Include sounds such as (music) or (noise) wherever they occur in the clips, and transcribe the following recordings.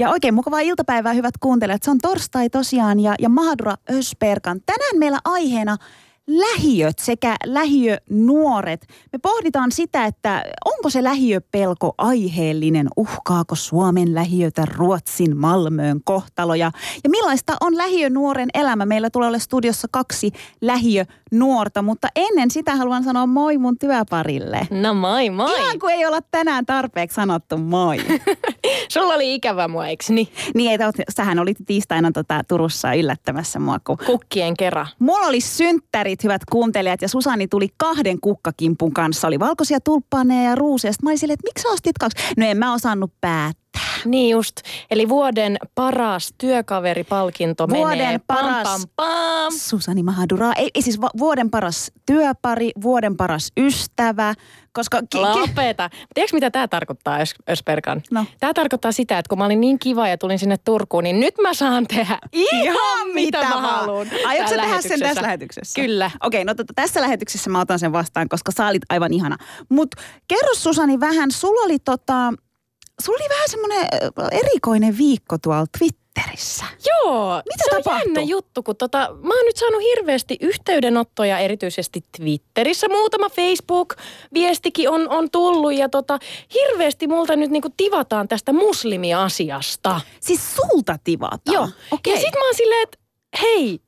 Ja oikein mukavaa iltapäivää, hyvät kuuntelijat. Se on torstai tosiaan ja, ja Mahadura Ösperkan. Tänään meillä aiheena lähiöt sekä lähiönuoret. Me pohditaan sitä, että onko se lähiöpelko aiheellinen, uhkaako Suomen lähiötä Ruotsin Malmöön kohtaloja ja millaista on lähiönuoren elämä. Meillä tulee olla studiossa kaksi lähiönuorta, mutta ennen sitä haluan sanoa moi mun työparille. No moi moi. Ihan kuin ei olla tänään tarpeeksi sanottu moi. (laughs) Sulla oli ikävä mua, eikö niin? niin, että sähän olit tiistaina tota, Turussa yllättämässä mua. Kun... Kukkien kera. Mulla oli synttärit, hyvät kuuntelijat, ja Susani tuli kahden kukkakimpun kanssa. Oli valkoisia tulppaaneja ja ruuseja. Sitten mä olin silleen, että miksi ostit kaksi? No en mä osannut päättää. Niin just. Eli vuoden paras työkaveripalkinto Vuoden menee. paras- Pam, pam, pam. Susani Mahadura. Ei, ei siis vuoden paras työpari, vuoden paras ystävä, koska... Ki- Lopeta. Tiedätkö mitä tämä tarkoittaa, Ös- Ösperkan? No. Tämä tarkoittaa sitä, että kun mä olin niin kiva ja tulin sinne Turkuun, niin nyt mä saan tehdä (laughs) ihan mitä mä vaan. haluan. Aiotko sä tehdä sen tässä lähetyksessä. Kyllä. Okei, no tota, tässä lähetyksessä mä otan sen vastaan, koska sä olit aivan ihana. Mutta kerro Susani vähän, sulla oli tota, sulla oli vähän semmoinen erikoinen viikko tuolla Twitterissä. Joo, Mitä se on tapahtui? jännä juttu, kun tota, mä oon nyt saanut hirveästi yhteydenottoja erityisesti Twitterissä. Muutama Facebook-viestikin on, on tullut ja tota, hirveästi multa nyt niinku tivataan tästä muslimiasiasta. Siis sulta tivataan? Joo. Okei. Ja sit mä oon silleen, että hei,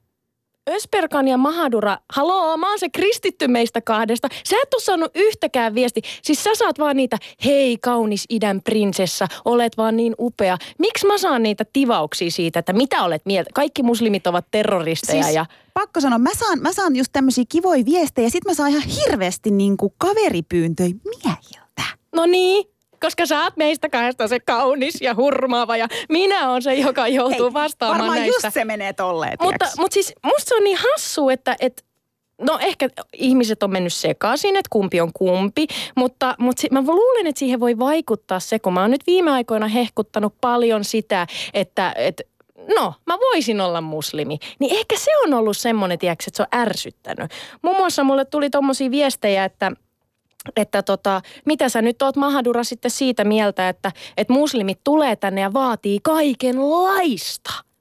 Ösperkan ja Mahadura, haloo, mä oon se kristitty meistä kahdesta. Sä et oo saanut yhtäkään viesti. Siis sä saat vaan niitä, hei kaunis idän prinsessa, olet vaan niin upea. Miksi mä saan niitä tivauksia siitä, että mitä olet mieltä? Kaikki muslimit ovat terroristeja Siis ja... pakko sanoa, mä saan, mä saan just tämmöisiä kivoja viestejä ja sit mä saan ihan hirveästi niinku kaveripyyntöjä miehiltä. No niin, koska sä oot meistä kahdesta se kaunis ja hurmaava ja minä on se, joka joutuu Hei, vastaamaan Varmaan näistä. just se menee tolleen, Mutta, tiiäks? mutta siis musta se on niin hassu, että, että No ehkä ihmiset on mennyt sekaisin, että kumpi on kumpi, mutta, mutta mä luulen, että siihen voi vaikuttaa se, kun mä oon nyt viime aikoina hehkuttanut paljon sitä, että, että no, mä voisin olla muslimi. Niin ehkä se on ollut semmoinen, tiedätkö, että se on ärsyttänyt. Muun muassa mulle tuli tommosia viestejä, että että tota, mitä sä nyt oot Mahadura sitten siitä mieltä, että, että muslimit tulee tänne ja vaatii kaikenlaista.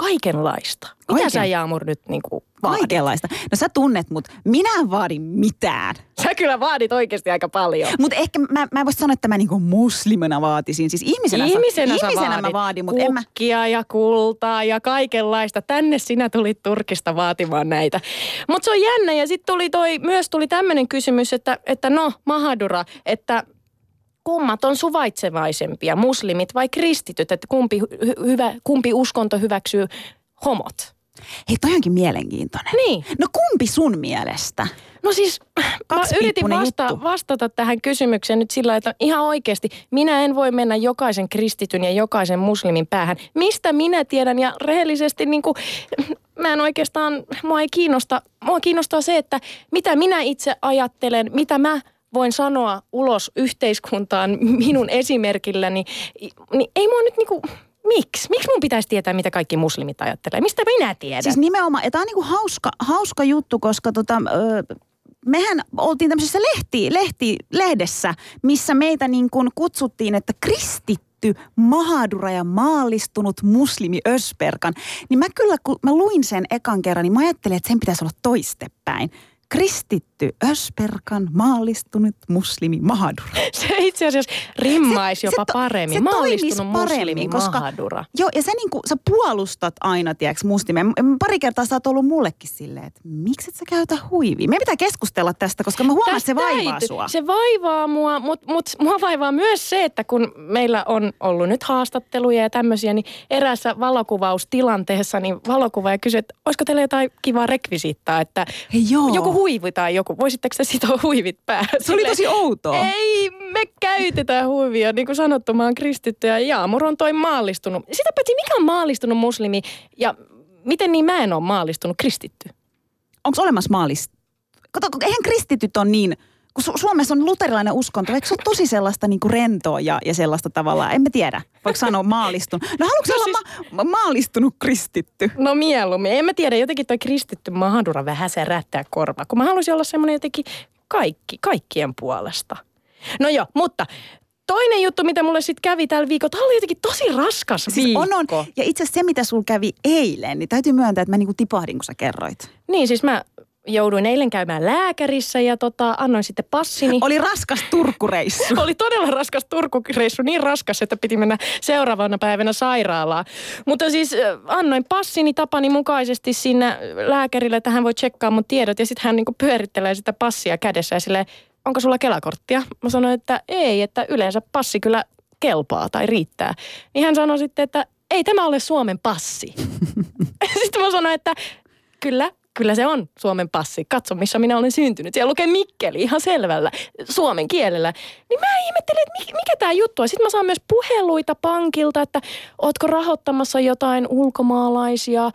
Kaikenlaista. Mitä Kaiken- sä Jaamur nyt niinku vaadit? Kaikenlaista. No sä tunnet mut. Minä en vaadi mitään. Sä kyllä vaadit oikeasti aika paljon. Mutta ehkä mä, mä en voi sanoa, että mä niinku muslimina vaatisin. Siis ihmisenä, Ihmisenä, sä, ihmisenä vaadit mä vaadin, mutta en mä... ja kultaa ja kaikenlaista. Tänne sinä tulit Turkista vaatimaan näitä. Mutta se on jännä ja sitten tuli toi, myös tuli tämmöinen kysymys, että, että no Mahadura, että kummat on suvaitsevaisempia, muslimit vai kristityt, että kumpi, hy, hyvä, kumpi uskonto hyväksyy homot? Hei, toi onkin mielenkiintoinen. Niin. No kumpi sun mielestä? No siis mä yritin vasta- juttu. vastata tähän kysymykseen nyt sillä, että ihan oikeasti minä en voi mennä jokaisen kristityn ja jokaisen muslimin päähän. Mistä minä tiedän ja rehellisesti niin kuin, mä en oikeastaan, mua ei kiinnosta, mua kiinnostaa se, että mitä minä itse ajattelen, mitä mä voin sanoa ulos yhteiskuntaan minun esimerkilläni, niin ei mua nyt niinku, miksi? Miksi mun pitäisi tietää, mitä kaikki muslimit ajattelee? Mistä minä tiedän? Siis nimenomaan, ja tämä on niinku hauska, hauska juttu, koska tota, ö, mehän oltiin tämmöisessä lehti, lehti, lehdessä, missä meitä niin kuin kutsuttiin, että kristitty Mahadura ja maallistunut muslimi Ösperkan. Niin mä kyllä, kun mä luin sen ekan kerran, niin mä ajattelin, että sen pitäisi olla toistepäin. Kristitty Ösperkan maallistunut muslimi Mahadura. (laughs) Se itse asiassa rimmaisi Se- jopa se to- paremmin. se Maallistunut toimisi muslimi paremmin, koska- Mahadura. Joo, ja sä, niinku, sä puolustat aina, tiedätkö, muslimia. Pari kertaa sä oot ollut mullekin silleen, että miksi et sä käytä huivia? Meidän pitää keskustella tästä, koska mä huomaan, että se vaivaa ei- sua. Se vaivaa mua, mutta mut, mua vaivaa myös se, että kun meillä on ollut nyt haastatteluja ja tämmöisiä, niin eräässä valokuvaustilanteessa niin valokuvaaja kysyi, että olisiko teillä jotain kivaa rekvisiittaa, että Hei, joo. joku huivi tai joku, voisitteko te sitoa huivit päähän? Se oli tosi outoa. Ei me käytetään huivia. Niin kuin sanottu, mä oon kristitty ja Jaamur on toi maallistunut. Sitä paitsi mikä on maallistunut muslimi ja miten niin mä en ole maallistunut kristitty? Onko olemassa maalist... Kato, eihän kristityt on niin kun Su- Suomessa on luterilainen uskonto, eikö se ole tosi sellaista niin kuin rentoa ja, ja sellaista tavalla, en mä tiedä, voiko sanoa maalistunut. No haluatko no olla siis... ma- maalistunut kristitty? No mieluummin, en mä tiedä, jotenkin toi kristitty mahdura vähän se rättää korva, kun mä haluaisin olla semmoinen jotenkin kaikki, kaikkien puolesta. No joo, mutta toinen juttu, mitä mulle sitten kävi tällä viikolla, tämä oli jotenkin tosi raskas siis viikko. On, on. Ja itse asiassa se, mitä sulla kävi eilen, niin täytyy myöntää, että mä niinku tipahdin, kun sä kerroit. Niin, siis mä jouduin eilen käymään lääkärissä ja tota, annoin sitten passini. Oli raskas turkureissu. (laughs) Oli todella raskas turkureissu, niin raskas, että piti mennä seuraavana päivänä sairaalaan. Mutta siis annoin passini tapani mukaisesti sinne lääkärille, että hän voi tsekkaa mun tiedot ja sitten hän niinku pyörittelee sitä passia kädessä ja silleen, onko sulla kelakorttia? Mä sanoin, että ei, että yleensä passi kyllä kelpaa tai riittää. Niin hän sanoi sitten, että ei tämä ole Suomen passi. (laughs) (laughs) sitten mä sanoin, että kyllä, kyllä se on Suomen passi. Katso, missä minä olen syntynyt. Siellä lukee Mikkeli ihan selvällä suomen kielellä. Niin mä ihmettelin, että mikä tämä juttu on. Sitten mä saan myös puheluita pankilta, että ootko rahoittamassa jotain ulkomaalaisia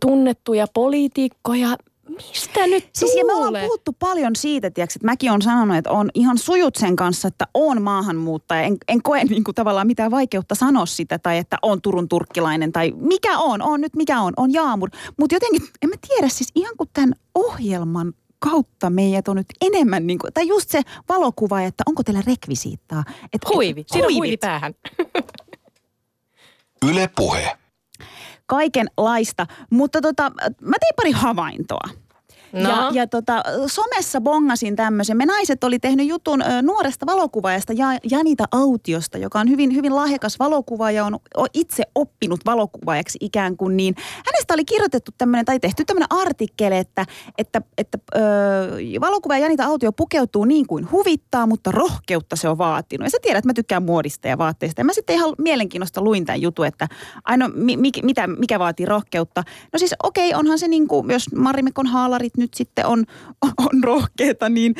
tunnettuja poliitikkoja. Mistä nyt Siis ja me ollaan puhuttu paljon siitä, tiiäks, että mäkin on sanonut, että on ihan sujut sen kanssa, että on maahanmuuttaja. En, en koe (laughs) niin kuin, tavallaan mitään vaikeutta sanoa sitä tai että on Turun turkkilainen tai mikä on, on nyt mikä on, on Jaamur. Mutta jotenkin, en mä tiedä, siis ihan kuin tämän ohjelman kautta meidät on nyt enemmän, niin kuin, tai just se valokuva, että onko teillä rekvisiittaa. Että, huivi, siinä on huivi päähän. Yle puhe kaikenlaista. Mutta tota, mä tein pari havaintoa. No. Ja, ja tota, somessa bongasin tämmöisen. Me naiset oli tehnyt jutun ö, nuoresta valokuvaajasta ja, Janita Autiosta, joka on hyvin, hyvin lahjakas valokuvaaja ja on itse oppinut valokuvaajaksi ikään kuin. Niin hänestä oli kirjoitettu tämmöinen tai tehty tämmöinen artikkeli, että, että, että ö, valokuvaaja Janita Autio pukeutuu niin kuin huvittaa, mutta rohkeutta se on vaatinut. Ja sä tiedät, että mä tykkään muodista ja vaatteista. Ja mä sitten ihan mielenkiinnosta luin tämän jutun, että aino, mi, mi, mitä, mikä vaatii rohkeutta. No siis okei, okay, onhan se niin kuin, jos Marimekon haalarit nyt sitten on, on rohkeita, niin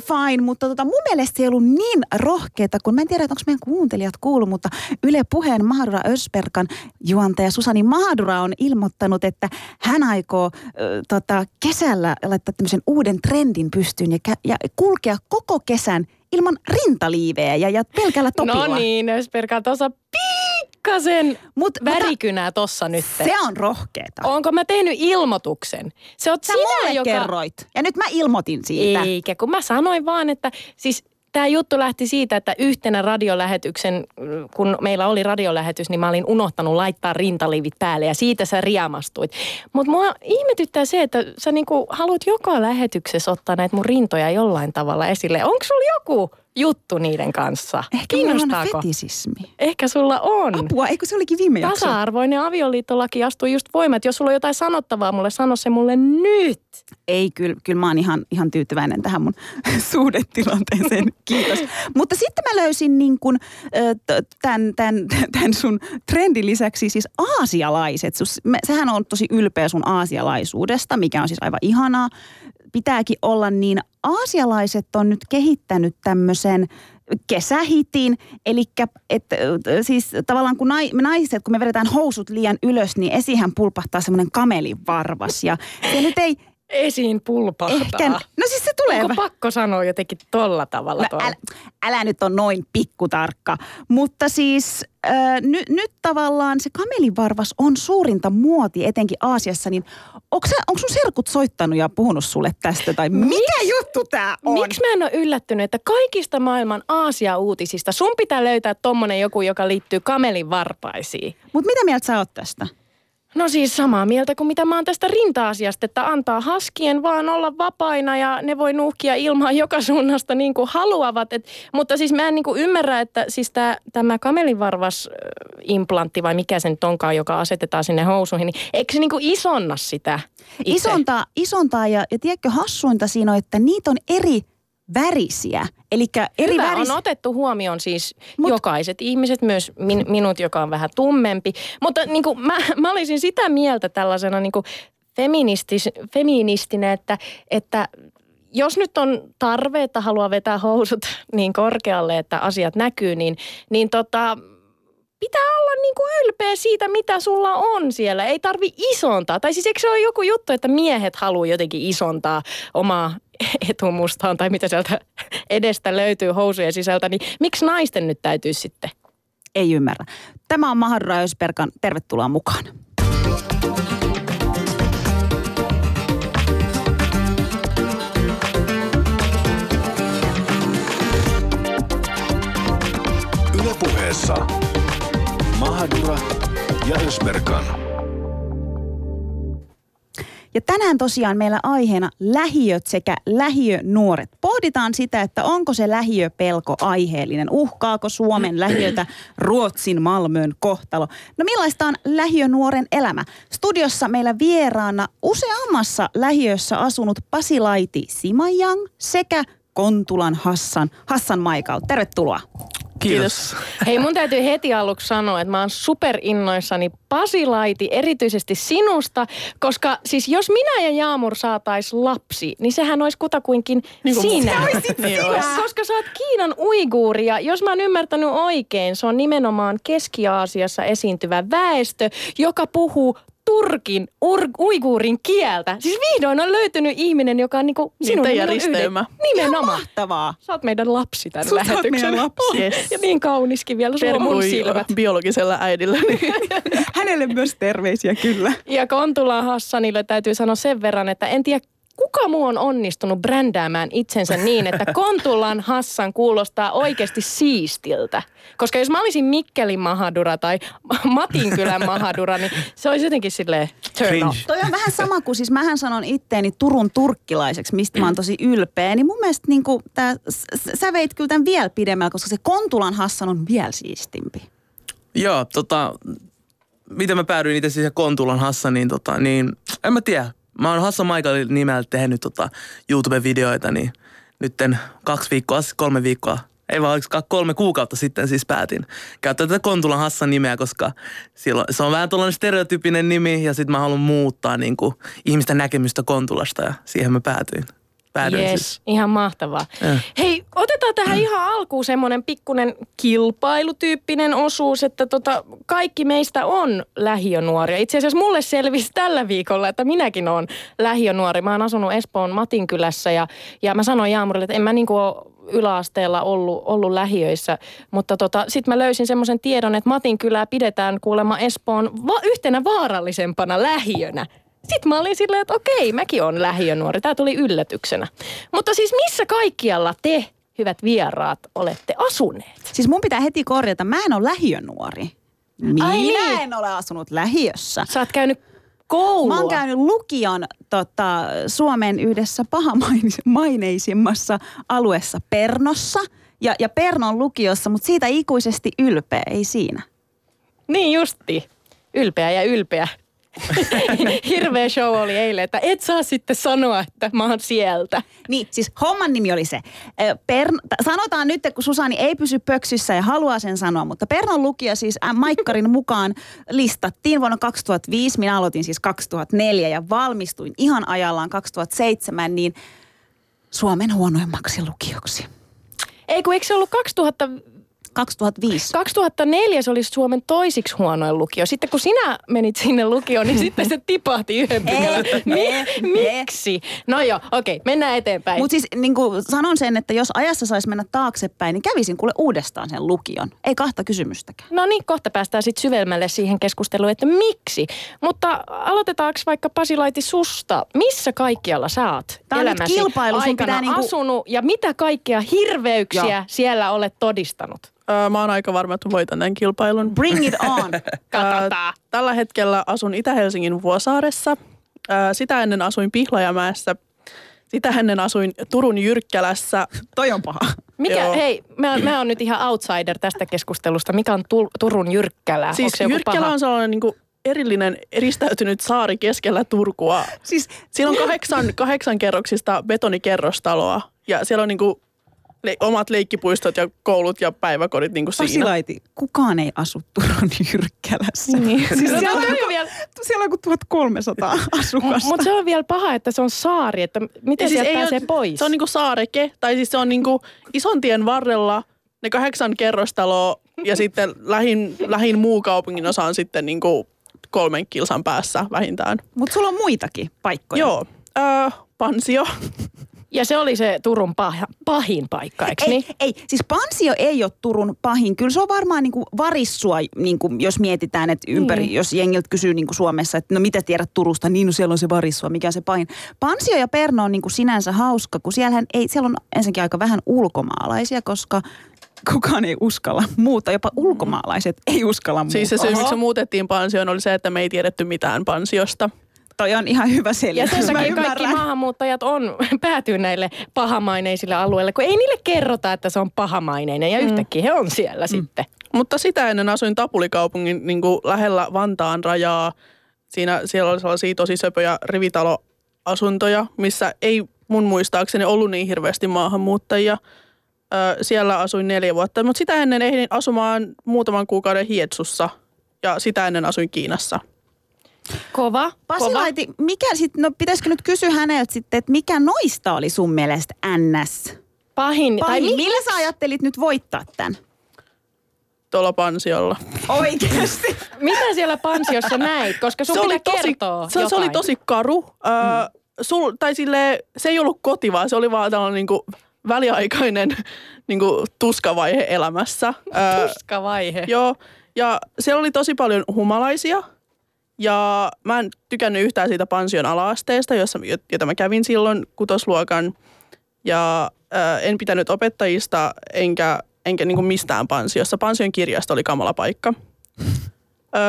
fine. Mutta tota, mun mielestä se ei ollut niin rohkeita, kun mä en tiedä, onko meidän kuuntelijat kuullut, mutta Yle Puheen Mahadura Ösperkan juontaja Susani Mahadura on ilmoittanut, että hän aikoo äh, tota, kesällä laittaa tämmöisen uuden trendin pystyyn ja, ja kulkea koko kesän ilman rintaliivejä ja, ja pelkällä topilla. No niin, Ösperkan tuossa pikkasen Mut, värikynää mutta, tossa nyt. Se on rohkeeta. Onko mä tehnyt ilmoituksen? Se on Sä sinä, joka... kerroit. Ja nyt mä ilmoitin siitä. Eikä, kun mä sanoin vaan, että siis tämä juttu lähti siitä, että yhtenä radiolähetyksen, kun meillä oli radiolähetys, niin mä olin unohtanut laittaa rintalivit päälle ja siitä sä riamastuit. Mutta mua ihmetyttää se, että sä niinku haluat joka lähetyksessä ottaa näitä mun rintoja jollain tavalla esille. Onko sulla joku juttu niiden kanssa. Ehkä Kiinnostaako? on fetisismi. Ehkä sulla on. Apua, eikö se olikin viime jakso? Tasa-arvoinen avioliittolaki astui just voimaan. Jos sulla on jotain sanottavaa mulle, sano se mulle nyt. Ei, kyllä, kyllä mä oon ihan, ihan tyytyväinen tähän mun (laughs) suhdetilanteeseen. Kiitos. Mutta sitten mä löysin niin kuin, tämän, tämän, (laughs) tämän sun trendin lisäksi siis aasialaiset. Sehän on tosi ylpeä sun aasialaisuudesta, mikä on siis aivan ihanaa pitääkin olla, niin aasialaiset on nyt kehittänyt tämmöisen kesähitin, eli siis tavallaan kun nai, me naiset, kun me vedetään housut liian ylös, niin esihän pulpahtaa semmoinen kamelivarvas ja se nyt ei, esiin pulpahtaa. Ehkä, no siis se tulee. Onko pakko sanoa jotenkin tolla tavalla? No, älä, älä nyt on noin pikkutarkka. Mutta siis äh, ny, nyt tavallaan se kamelivarvas on suurinta muoti, etenkin Aasiassa. Niin onko, sun serkut soittanut ja puhunut sulle tästä? Tai Miks, mikä juttu tää on? Miksi mä en ole yllättynyt, että kaikista maailman Aasia-uutisista sun pitää löytää tommonen joku, joka liittyy kamelivarpaisiin? Mutta mitä mieltä sä oot tästä? No siis samaa mieltä kuin mitä mä oon tästä rinta-asiasta, että antaa haskien vaan olla vapaina ja ne voi nuhkia ilmaa joka suunnasta niin kuin haluavat. Et, mutta siis mä en niin kuin ymmärrä, että siis tää, tämä kamelivarvas implantti vai mikä se nyt joka asetetaan sinne housuihin, niin eikö se niin kuin isonna sitä itse? Isontaa, isontaa ja, ja tiedätkö hassuinta siinä on, että niitä on eri värisiä. Eli eri Hyvä, väris... on otettu huomioon siis Mut... jokaiset ihmiset, myös min, minut, joka on vähän tummempi. Mutta niin kuin, mä, mä olisin sitä mieltä tällaisena niin kuin feministis, feministinä, että, että jos nyt on tarve, että haluaa vetää housut (laughs) niin korkealle, että asiat näkyy, niin, niin tota, pitää olla niin kuin ylpeä siitä, mitä sulla on siellä. Ei tarvi isontaa. Tai siis eikö se ole joku juttu, että miehet haluaa jotenkin isontaa omaa (laughs) etumustaan tai mitä sieltä (laughs) edestä löytyy housujen sisältä, niin miksi naisten nyt täytyy sitten? Ei ymmärrä. Tämä on Mahadura Ösperkan. Tervetuloa mukaan. Ylepuheessa Mahadura ja Ösberkan. Ja tänään tosiaan meillä aiheena lähiöt sekä lähiönuoret. Pohditaan sitä, että onko se lähiöpelko aiheellinen. Uhkaako Suomen lähiötä Ruotsin Malmön kohtalo? No millaista on lähiönuoren elämä? Studiossa meillä vieraana useammassa lähiössä asunut Pasilaiti Simajang sekä Kontulan Hassan, Hassan Maikal. Tervetuloa. Kiitos. Hei, mun täytyy heti aluksi sanoa, että mä oon superinnoissani Pasi Laiti, erityisesti sinusta, koska siis jos minä ja Jaamur saatais lapsi, niin sehän olisi kutakuinkin niin sinä. Niin olisi. Koska sä oot Kiinan uiguuri ja jos mä oon ymmärtänyt oikein, se on nimenomaan Keski-Aasiassa esiintyvä väestö, joka puhuu Turkin, ur, uiguurin kieltä. Siis vihdoin on löytynyt ihminen, joka on niinku sinun minun yhden- risteymä. Nimenomaan. Mahtavaa. Sä oot meidän lapsi tämän Sä lähetyksen. meidän lapsi. Yes. Ja niin kauniskin vielä, sulla on mun Terkui silmät. biologisella äidillä. (laughs) Hänelle myös terveisiä kyllä. Ja Kontula Hassanille täytyy sanoa sen verran, että en tiedä kuka muu on onnistunut brändäämään itsensä niin, että (laughs) Kontulan Hassan kuulostaa oikeasti siistiltä. Koska jos mä olisin Mikkelin Mahadura tai (laughs) Matinkylän Mahadura, niin se olisi jotenkin silleen turn off. Toi on vähän sama kuin, siis mähän sanon itteeni Turun turkkilaiseksi, mistä mä oon tosi ylpeä. Niin mun mielestä niin kuin, tää, sä veit kyllä tämän vielä pidemmällä, koska se Kontulan Hassan on vielä siistimpi. Joo, tota, miten mä päädyin itse siihen Kontulan Hassaniin, tota, niin en mä tiedä. Mä oon Hassan Michaelin nimellä tehnyt tota YouTube-videoita, niin nytten kaksi viikkoa, kolme viikkoa, ei vaan oliko kolme kuukautta sitten siis päätin käyttää tätä Kontulan Hassan nimeä, koska silloin, se on vähän tuollainen stereotyyppinen nimi ja sitten mä haluan muuttaa niin kuin, ihmisten näkemystä Kontulasta ja siihen mä päätyin. Päädyin Yes, siis. ihan mahtavaa. Eh. Hei, otetaan tähän ihan alkuun semmoinen pikkunen kilpailutyyppinen osuus, että tota, kaikki meistä on lähiönuoria. Itse asiassa mulle selvisi tällä viikolla, että minäkin olen lähiönuori. Mä oon asunut Espoon Matinkylässä ja, ja mä sanoin Jaamurille, että en mä niinku ole yläasteella ollut, ollut lähiöissä, mutta tota, sitten mä löysin semmoisen tiedon, että Matinkylää pidetään kuulemma Espoon va- yhtenä vaarallisempana lähiönä. Sitten mä olin silleen, että okei, mäkin on lähiönuori. Tämä tuli yllätyksenä. Mutta siis missä kaikkialla te, hyvät vieraat, olette asuneet? Siis mun pitää heti korjata, mä en ole lähiönuori. Minä Ai niin. en ole asunut lähiössä. Sä oot käynyt koulua. Mä oon käynyt lukion tota, Suomen yhdessä pahamaineisimmassa alueessa Pernossa ja, ja Pernon lukiossa, mutta siitä ikuisesti ylpeä, ei siinä. Niin justi. Ylpeä ja ylpeä. (laughs) Hirveä show oli eilen, että et saa sitten sanoa, että mä oon sieltä. Niin, siis homman nimi oli se. T- sanotaan nyt, kun Susani ei pysy pöksyssä ja haluaa sen sanoa, mutta Pernon lukio siis Maikkarin mukaan listattiin vuonna 2005. Minä aloitin siis 2004 ja valmistuin ihan ajallaan 2007, niin Suomen huonoimmaksi lukioksi. Ei kun eikö se ollut 2000, 2005. 2004 se oli Suomen toisiksi huonoin lukio. Sitten kun sinä menit sinne lukioon, niin (laughs) sitten se tipahti yhden pykälän. Mi- miksi? No joo, okei, mennään eteenpäin. Mutta siis niin kuin sanon sen, että jos ajassa saisi mennä taaksepäin, niin kävisin kuule uudestaan sen lukion. Ei kahta kysymystäkään. No niin, kohta päästään sitten syvemmälle siihen keskusteluun, että miksi. Mutta aloitetaanko vaikka Pasi Laiti susta? Missä kaikkialla sä oot on nyt elämäsi kilpailu, aikana niinku- asunut ja mitä kaikkea hirveyksiä Joo. siellä olet todistanut? Öö, Mä oon aika varma, että voitan tämän kilpailun. Bring it on. (laughs) Katsotaan. Tällä hetkellä asun Itä-Helsingin Vuosaaressa. Sitä ennen asuin Pihlajamäessä. Sitä ennen asuin Turun Jyrkkälässä. Toi on paha. Mikä, Joo. hei, mä, mä oon nyt ihan outsider tästä keskustelusta. Mikä on Tur- Turun Jyrkkälä? Siis se Jyrkkälä paha? on sellainen niin kuin erillinen eristäytynyt saari keskellä Turkua. Siis Siinä on kahdeksan, kahdeksan kerroksista betonikerrostaloa ja siellä on niin kuin le- omat leikkipuistot ja koulut ja päiväkodit niin kuin siinä. Pasilaiti, kukaan ei asu Turun Jyrkkälässä. Niin. Siis No, siellä, on, joku- vielä- siellä on kuin 1300 (laughs) asukasta. Mutta se on vielä paha, että se on saari, että miten Ja siis sieltä ei pääsee ole- pois? Se on niinku saareke, tai siis se on niinku ison tien varrella ne kahdeksan kerrostaloa ja sitten lähin, lähin muu kaupungin osa on sitten niinku kolmen kilsan päässä vähintään. Mutta sulla on muitakin paikkoja. Joo, öö, pansio. Ja se oli se Turun paha, pahin paikka, eikö Ei, niin? ei, siis Pansio ei ole Turun pahin. Kyllä se on varmaan niin kuin varissua, niin kuin jos mietitään, että ympäri, Niin. jos jengiltä kysyy niin kuin Suomessa, että no mitä tiedät Turusta, niin no siellä on se varissua, mikä on se pahin. Pansio ja Perno on niin kuin sinänsä hauska, kun siellähän ei, siellä on ensinnäkin aika vähän ulkomaalaisia, koska kukaan ei uskalla muuta. Jopa ulkomaalaiset ei uskalla muuta. Siis se syy, miksi me muutettiin pansioon, oli se, että me ei tiedetty mitään pansiosta. Toi on ihan hyvä Ja selitys. sen Mä takia kaikki maahanmuuttajat on, (laughs) päätyy näille pahamaineisille alueille, kun ei niille kerrota, että se on pahamaineinen ja yhtäkkiä he on siellä sitten. Mutta sitä ennen asuin Tapulikaupungin niin kuin lähellä Vantaan rajaa. Siinä, siellä oli sellaisia tosi söpöjä rivitaloasuntoja, missä ei mun muistaakseni ollut niin hirveästi maahanmuuttajia. Ö, siellä asuin neljä vuotta, mutta sitä ennen ehdin asumaan muutaman kuukauden Hietsussa ja sitä ennen asuin Kiinassa. Kova, Pasilaiti, mikä sitten, no pitäisikö nyt kysyä häneltä sitten, että mikä noista oli sun mielestä NS? Pahin, tai Pahin, mi- millä sä ajattelit nyt voittaa tämän? Tuolla pansiolla. Oikeasti. (laughs) mitä siellä pansiossa näit? Koska sun pitää kertoa se, se oli tosi karu. Ö, sul, tai sille, se ei ollut koti, vaan se oli vaan tällainen niinku väliaikainen (laughs) niinku tuskavaihe elämässä. Ö, Tuskavaihe. Joo, ja siellä oli tosi paljon humalaisia. Ja mä en tykännyt yhtään siitä pension ala-asteesta, jossa, jota mä kävin silloin kutosluokan. Ja ää, en pitänyt opettajista enkä, enkä niinku mistään pansiossa. Pansion kirjasto oli kamala paikka. (laughs) Öö,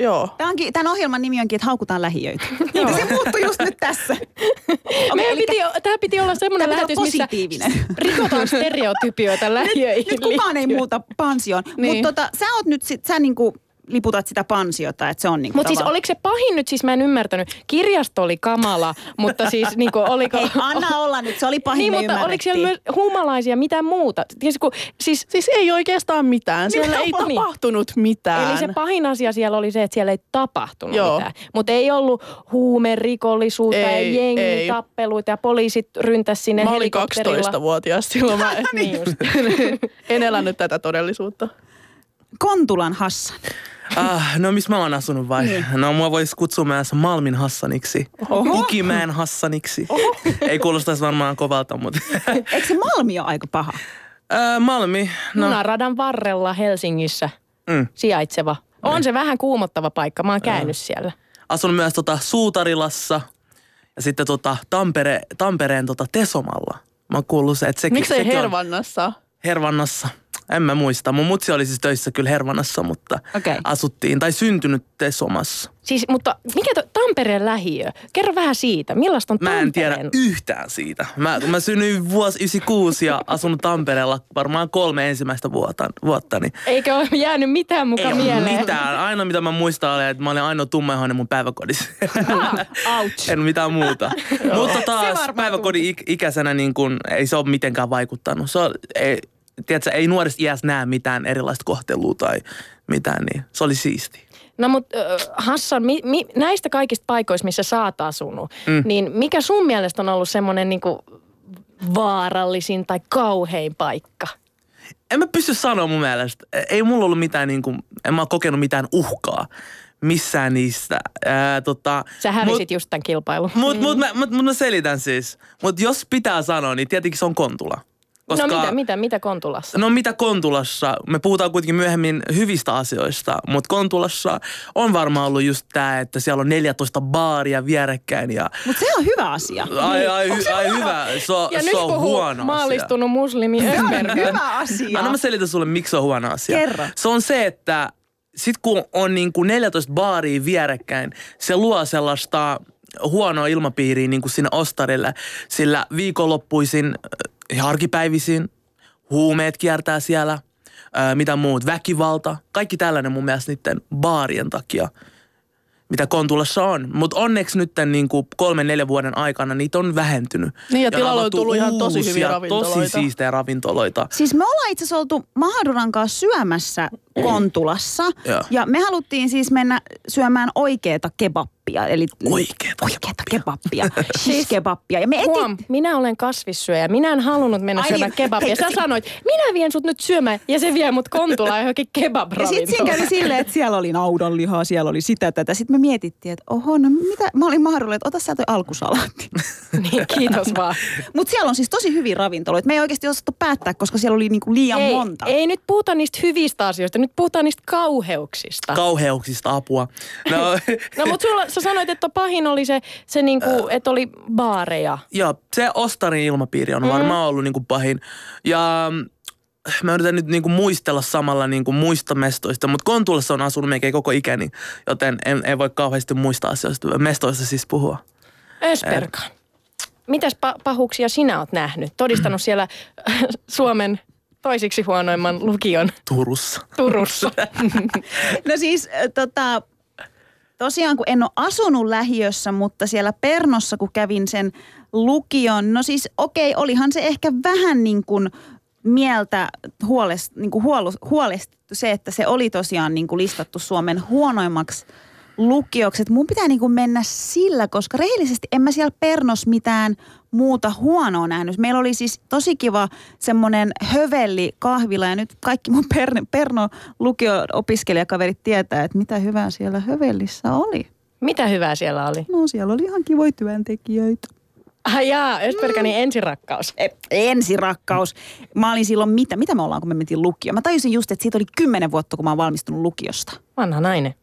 joo. Tämä onkin, tämän ohjelman nimi onkin, että haukutaan lähiöitä. (laughs) Niin, se muuttui just nyt tässä. (laughs) Meidän elikkä- piti, tämä piti olla semmoinen lähetys, missä positiivinen. rikotaan stereotypioita lähiöihin. Nyt kukaan ei muuta pansioon. Niin. Mutta tota, sä oot nyt sit, sä niinku liputat sitä pansiota, että se on niinku Mutta siis oliko se pahin nyt, siis mä en ymmärtänyt. Kirjasto oli kamala, mutta siis niinku oliko... Ei, anna olla nyt, se oli pahin, Niin, mutta oliko siellä myös humalaisia, mitä muuta? Siis, kun, siis, Siis ei oikeastaan mitään. Siellä ei Nimenomaan. tapahtunut mitään. eli se pahin asia siellä oli se, että siellä ei tapahtunut Joo. mitään. Mutta ei ollut huumerikollisuutta, ei, ei. jengitappeluita ja poliisit ryntäs sinne Mä olin helikopterilla. 12-vuotias silloin. Mä (laughs) en, Niin (laughs) en elänyt tätä todellisuutta. Kontulan Hassan. Ah, no missä mä oon asunut vai? Niin. No mua voisi kutsua myös Malmin Hassaniksi. Oho. Kukimäen Hassaniksi. Ei kuulostaisi varmaan kovalta, mutta... (laughs) Eikö se Malmi ole aika paha? Ää, Malmi, no... Junaradan varrella Helsingissä Mm. sijaitseva. On se vähän kuumottava paikka, mä oon käynyt siellä. Asun myös tota Suutarilassa ja sitten tota Tampere, Tampereen tota Tesomalla. Mä oon kuullut se, että sekin, Miksei sekin on Hervannassa? En mä muista. Mun mutsi oli siis töissä kyllä Hervannassa, mutta Okei. asuttiin tai syntynyt Tesomassa. Siis, mutta mikä to, Tampereen lähiö? Kerro vähän siitä. Millaista on Mä en tiedä Tampereen? yhtään siitä. Mä, mä synnyin vuosi 96 ja asunut Tampereella varmaan kolme ensimmäistä vuotta, vuotta niin Eikö ole jäänyt mitään muka ei mieleen? mitään. Ainoa mitä mä muistan oli, että mä olin ainoa tummaihoinen mun päiväkodissa. Ouch. en mitään muuta. (laughs) Mutta taas päiväkodin ik- ikäisenä niin kun, ei se ole mitenkään vaikuttanut. Se on, ei, tiedätkö, ei nuoresta iässä näe mitään erilaista kohtelua tai mitään, niin se oli siisti. No mutta Hassan, mi, mi, näistä kaikista paikoista, missä sä oot asunut, mm. niin mikä sun mielestä on ollut semmoinen niinku vaarallisin tai kauhein paikka? En mä pysty sanoa mun mielestä. Ei mulla ollut mitään, niin kuin, en mä kokenut mitään uhkaa missään niistä. Ää, tota, Sä hävisit just tämän kilpailun. Mut, mut, mä, mut, mut mä selitän siis. Mut jos pitää sanoa, niin tietenkin se on Kontula. No mitä, mitä, mitä Kontulassa? No mitä Kontulassa? Me puhutaan kuitenkin myöhemmin hyvistä asioista, mutta Kontulassa on varmaan ollut just tämä, että siellä on 14 baaria vierekkäin ja Mutta se on hyvä asia. ai, ai, hy, ai hyvä, se on, ja se nyt on huono maallistunut muslimi Se on hyvä asia. Anna mä selitän sulle, miksi se on huono asia. Kerro. Se on se, että sit kun on niin kuin 14 baaria vierekkäin, se luo sellaista huonoa ilmapiiriä niin kuin sinne ostarille, sillä viikonloppuisin ja arkipäivisin huumeet kiertää siellä, ää, mitä muut, väkivalta, kaikki tällainen mun mielestä niiden baarien takia. mitä Kontulassa on. Mutta onneksi nyt niin kuin kolmen, neljän vuoden aikana niitä on vähentynyt. Niin, ja tilalle on avattu tullut ihan tosi hyviä ravintoloita. Tosi siistejä ravintoloita. Siis me ollaan itse asiassa oltu Mahaduran kanssa syömässä Kontulassa. Joo. Ja me haluttiin siis mennä syömään oikeeta kebappia. Eli Oikeeta oikeeta kebappia. Shish (laughs) kebappia. Ja me etin, Huom, minä olen kasvissyöjä. Minä en halunnut mennä Ai syömään niin. kebabia. Sä sanoit, minä vien sut nyt syömään ja se vie mut Kontulaan johonkin kebab Ja sitten siinä kävi silleen, että siellä oli naudanlihaa, siellä oli sitä tätä. Sitten me mietittiin, että oho, no mitä, mä olin mahdollinen, että ota sä toi alkusalaatti. (laughs) niin, kiitos vaan. Mutta siellä on siis tosi hyviä ravintoloita. Me ei oikeasti osattu päättää, koska siellä oli niinku liian ei, monta. ei nyt puhuta niistä hyvistä asioista, nyt puhutaan niistä kauheuksista. Kauheuksista apua. No, (laughs) no mutta sulla, sä sanoit, että pahin oli se, se niinku, että oli baareja. Joo, se Ostarin ilmapiiri on varmaan ollut niinku pahin. Ja mm, mä yritän nyt niinku muistella samalla niinku muista mestoista, mutta Kontulassa on asunut melkein koko ikäni, joten en, en voi kauheasti muista asioista, mestoista siis puhua. Ösperka. Mitäs pa- pahuuksia sinä oot nähnyt? Todistanut siellä Suomen toisiksi huonoimman lukion Turussa. Turussa. (laughs) No siis tota, tosiaan kun en ole asunut lähiössä, mutta siellä Pernossa kun kävin sen lukion, no siis okei, olihan se ehkä vähän niin kuin mieltä huolest, niin kuin huolu, huolestettu se, että se oli tosiaan niin kuin listattu Suomen huonoimmaksi lukioksi. Et mun pitää niin kuin mennä sillä, koska rehellisesti en mä siellä Pernos mitään muuta huonoa nähnyt. Meillä oli siis tosi kiva semmoinen hövelli kahvila ja nyt kaikki mun per, Perno lukio-opiskelijakaverit tietää, että mitä hyvää siellä hövellissä oli. Mitä hyvää siellä oli? No siellä oli ihan kivoja työntekijöitä. Ah jaa, Ösperkanin ensirakkaus. E, ensirakkaus. Mä olin silloin mitä? Mitä me ollaan, kun me mentiin lukioon? Mä tajusin just, että siitä oli kymmenen vuotta, kun mä oon valmistunut lukiosta. Vanha nainen.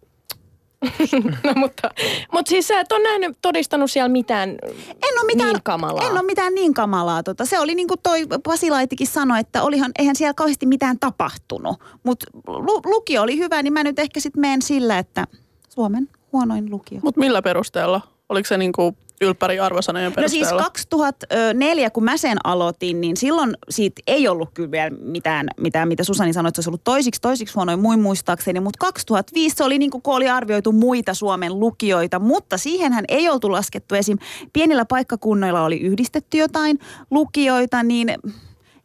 (laughs) no mutta, mutta siis sä et ole nähnyt, todistanut siellä mitään En ole mitään, niin kamalaa. En ole mitään niin kamalaa. Tota. Se oli niin kuin toi Pasilaitikin sanoi, että olihan, eihän siellä kauheasti mitään tapahtunut. Mutta lu, lukio oli hyvä, niin mä nyt ehkä sitten menen sillä, että Suomen huonoin lukio. Mutta millä perusteella? Oliko se niinku ylppäri arvosanojen No siis perusteella? 2004, kun mä sen aloitin, niin silloin siitä ei ollut kyllä vielä mitään, mitään mitä Susani sanoi, että se olisi ollut toisiksi, toisiksi huonoin muin muistaakseni. Mutta 2005 se oli niin kuin, kun oli arvioitu muita Suomen lukioita, mutta siihenhän ei oltu laskettu. Esim. pienillä paikkakunnilla oli yhdistetty jotain lukioita, niin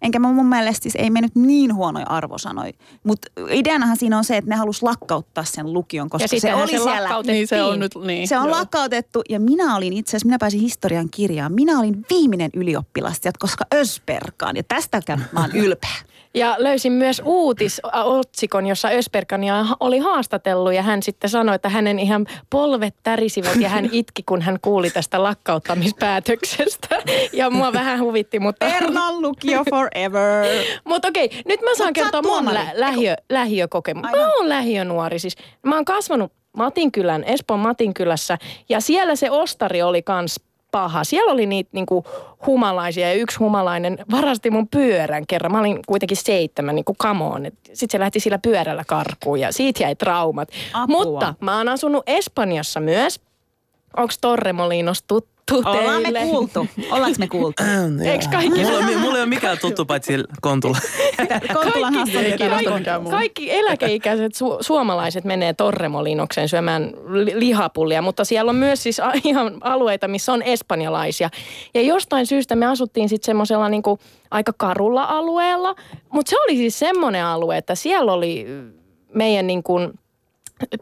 Enkä mä mun mielestä siis ei mennyt niin huonoja arvosanoja. Mutta ideanahan siinä on se, että ne halus lakkauttaa sen lukion, koska ja se oli se siellä. niin se on nyt, niin. Se on joo. lakkautettu ja minä olin itse asiassa, minä pääsin historian kirjaan. Minä olin viimeinen ylioppilas, koska Ösperkaan ja tästäkään mä oon ylpeä. Ja löysin myös uutisotsikon, jossa Ösperkania oli haastatellut ja hän sitten sanoi, että hänen ihan polvet tärisivät ja hän (laughs) itki, kun hän kuuli tästä lakkauttamispäätöksestä. Ja mua vähän huvitti, mutta... (laughs) Pernan lukio forever. (laughs) Mutta okei, nyt mä saan Mut kertoa mun lä- lähiö, lähiökokemus. Mä oon lähiönuori siis. Mä oon kasvanut Matinkylän, Espoon Matinkylässä ja siellä se ostari oli kans paha. Siellä oli niitä niinku humalaisia ja yksi humalainen varasti mun pyörän kerran. Mä olin kuitenkin seitsemän, niinku come on. Sitten se lähti sillä pyörällä karkuun ja siitä jäi traumat. Apua. Mutta mä oon asunut Espanjassa myös. Onks Torremolinos tuttu Ollaan me teille? kuultu. Ollaanko me kuultu? Eiks kaikki Mulla, ei- mulla ei ole mikään tuttu paitsi Kontula. Kontulan Kaikki, kaikki, kaikki eläkeikäiset su- suomalaiset menee Torremolinokseen syömään li- lihapullia, mutta siellä on myös siis a- ihan alueita, missä on espanjalaisia. Ja jostain syystä me asuttiin sitten semmoisella niinku aika karulla alueella, mutta se oli siis semmoinen alue, että siellä oli meidän niin kuin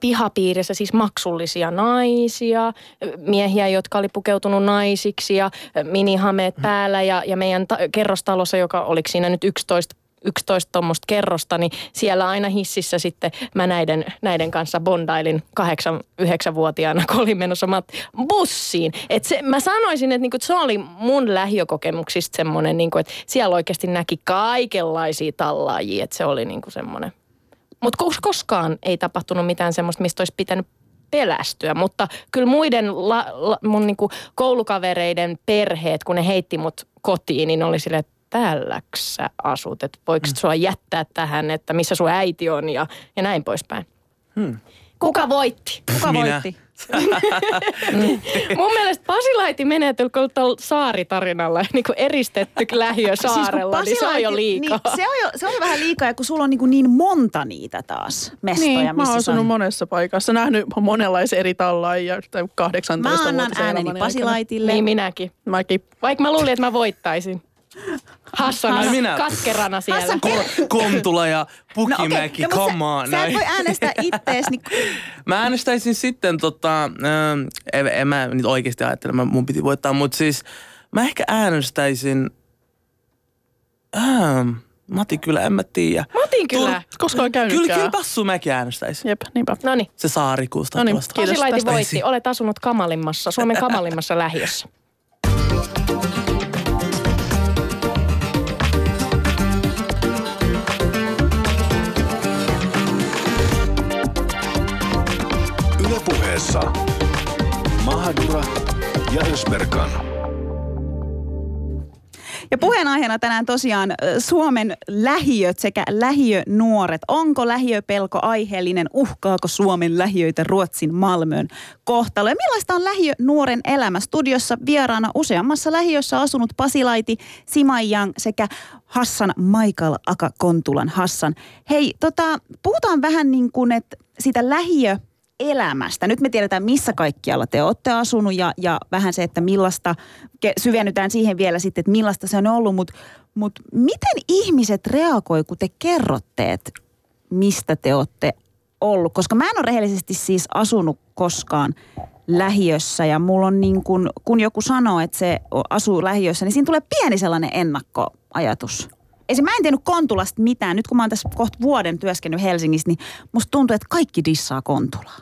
pihapiirissä siis maksullisia naisia, miehiä, jotka oli pukeutunut naisiksi ja minihameet päällä ja, ja meidän ta- kerrostalossa, joka oliko siinä nyt 11 11 tuommoista kerrosta, niin siellä aina hississä sitten mä näiden, näiden kanssa bondailin 8-9-vuotiaana, kun olin menossa mat- bussiin. Et se, mä sanoisin, että niinku, se oli mun lähiökokemuksista semmoinen, niinku, että siellä oikeasti näki kaikenlaisia tallaajia, että se oli niinku semmoinen mutta koskaan ei tapahtunut mitään semmoista, mistä olisi pitänyt pelästyä, mutta kyllä muiden la, la, mun niinku koulukavereiden perheet, kun ne heitti mut kotiin, niin oli silleen, että täälläks sä asut, että voiko sua jättää tähän, että missä sun äiti on ja, ja näin poispäin. Hmm. Kuka voitti? Kuka Minä. voitti? (laughs) Mun mielestä Pasilaiti tuolla saaritarinalla (laughs) niin kuin eristetty lähiö saarella, niin, se on jo Pasilaiti- liikaa. Niin, se, on jo, se on jo vähän liikaa, ja kun sulla on niin, kuin niin monta niitä taas mestoja, Niin, mä missä oon sä- asunut monessa paikassa, nähnyt monenlaisia eri tallaajia tai 18 Mä annan ääneni Pasilaitille. Niin minäkin. Mäkin. Vaikka mä luulin, että mä voittaisin. Hassana, Ai minä. katkerana siellä. Hassan, Ko- Kontula ja Pukimäki, no, mut come sä, on. sä et näin. voi äänestää ittees, niin (laughs) Mä äänestäisin sitten tota, ähm, en, en mä nyt oikeasti ajattele, mä, mun piti voittaa, mutta siis mä ehkä äänestäisin, ähm, Mati kyllä, en mä tiedä. Matin kyllä. Koska on Kyllä, käynytkään. kyllä Passumäki äänestäisi. Jep, niinpä. No niin. Se saari kuusta No niin, kiitos tästä. voitti. Olet asunut kamalimmassa, Suomen kamalimmassa lähiössä. Ylepuheessa Mahadura ja Ösberkan. Ja puheenaiheena tänään tosiaan Suomen lähiöt sekä lähiönuoret. Onko lähiöpelko aiheellinen? Uhkaako Suomen lähiöitä Ruotsin Malmön kohtalo? Ja millaista on lähiönuoren elämä? Studiossa vieraana useammassa lähiössä asunut Pasilaiti Simajang sekä Hassan Michael Aka Kontulan Hassan. Hei, tota, puhutaan vähän niin kuin, että sitä lähiö elämästä. Nyt me tiedetään, missä kaikkialla te olette asunut ja, ja vähän se, että millaista, syvennytään siihen vielä sitten, että millaista se on ollut, mutta mut miten ihmiset reagoi, kun te kerrotte, että mistä te olette ollut? Koska mä en ole rehellisesti siis asunut koskaan lähiössä ja mulla on niin kuin, kun joku sanoo, että se asuu lähiössä, niin siinä tulee pieni sellainen ennakkoajatus. Esim. mä en tiennyt Kontulasta mitään. Nyt kun mä oon tässä kohta vuoden työskennellyt Helsingissä, niin musta tuntuu, että kaikki dissaa Kontulaa.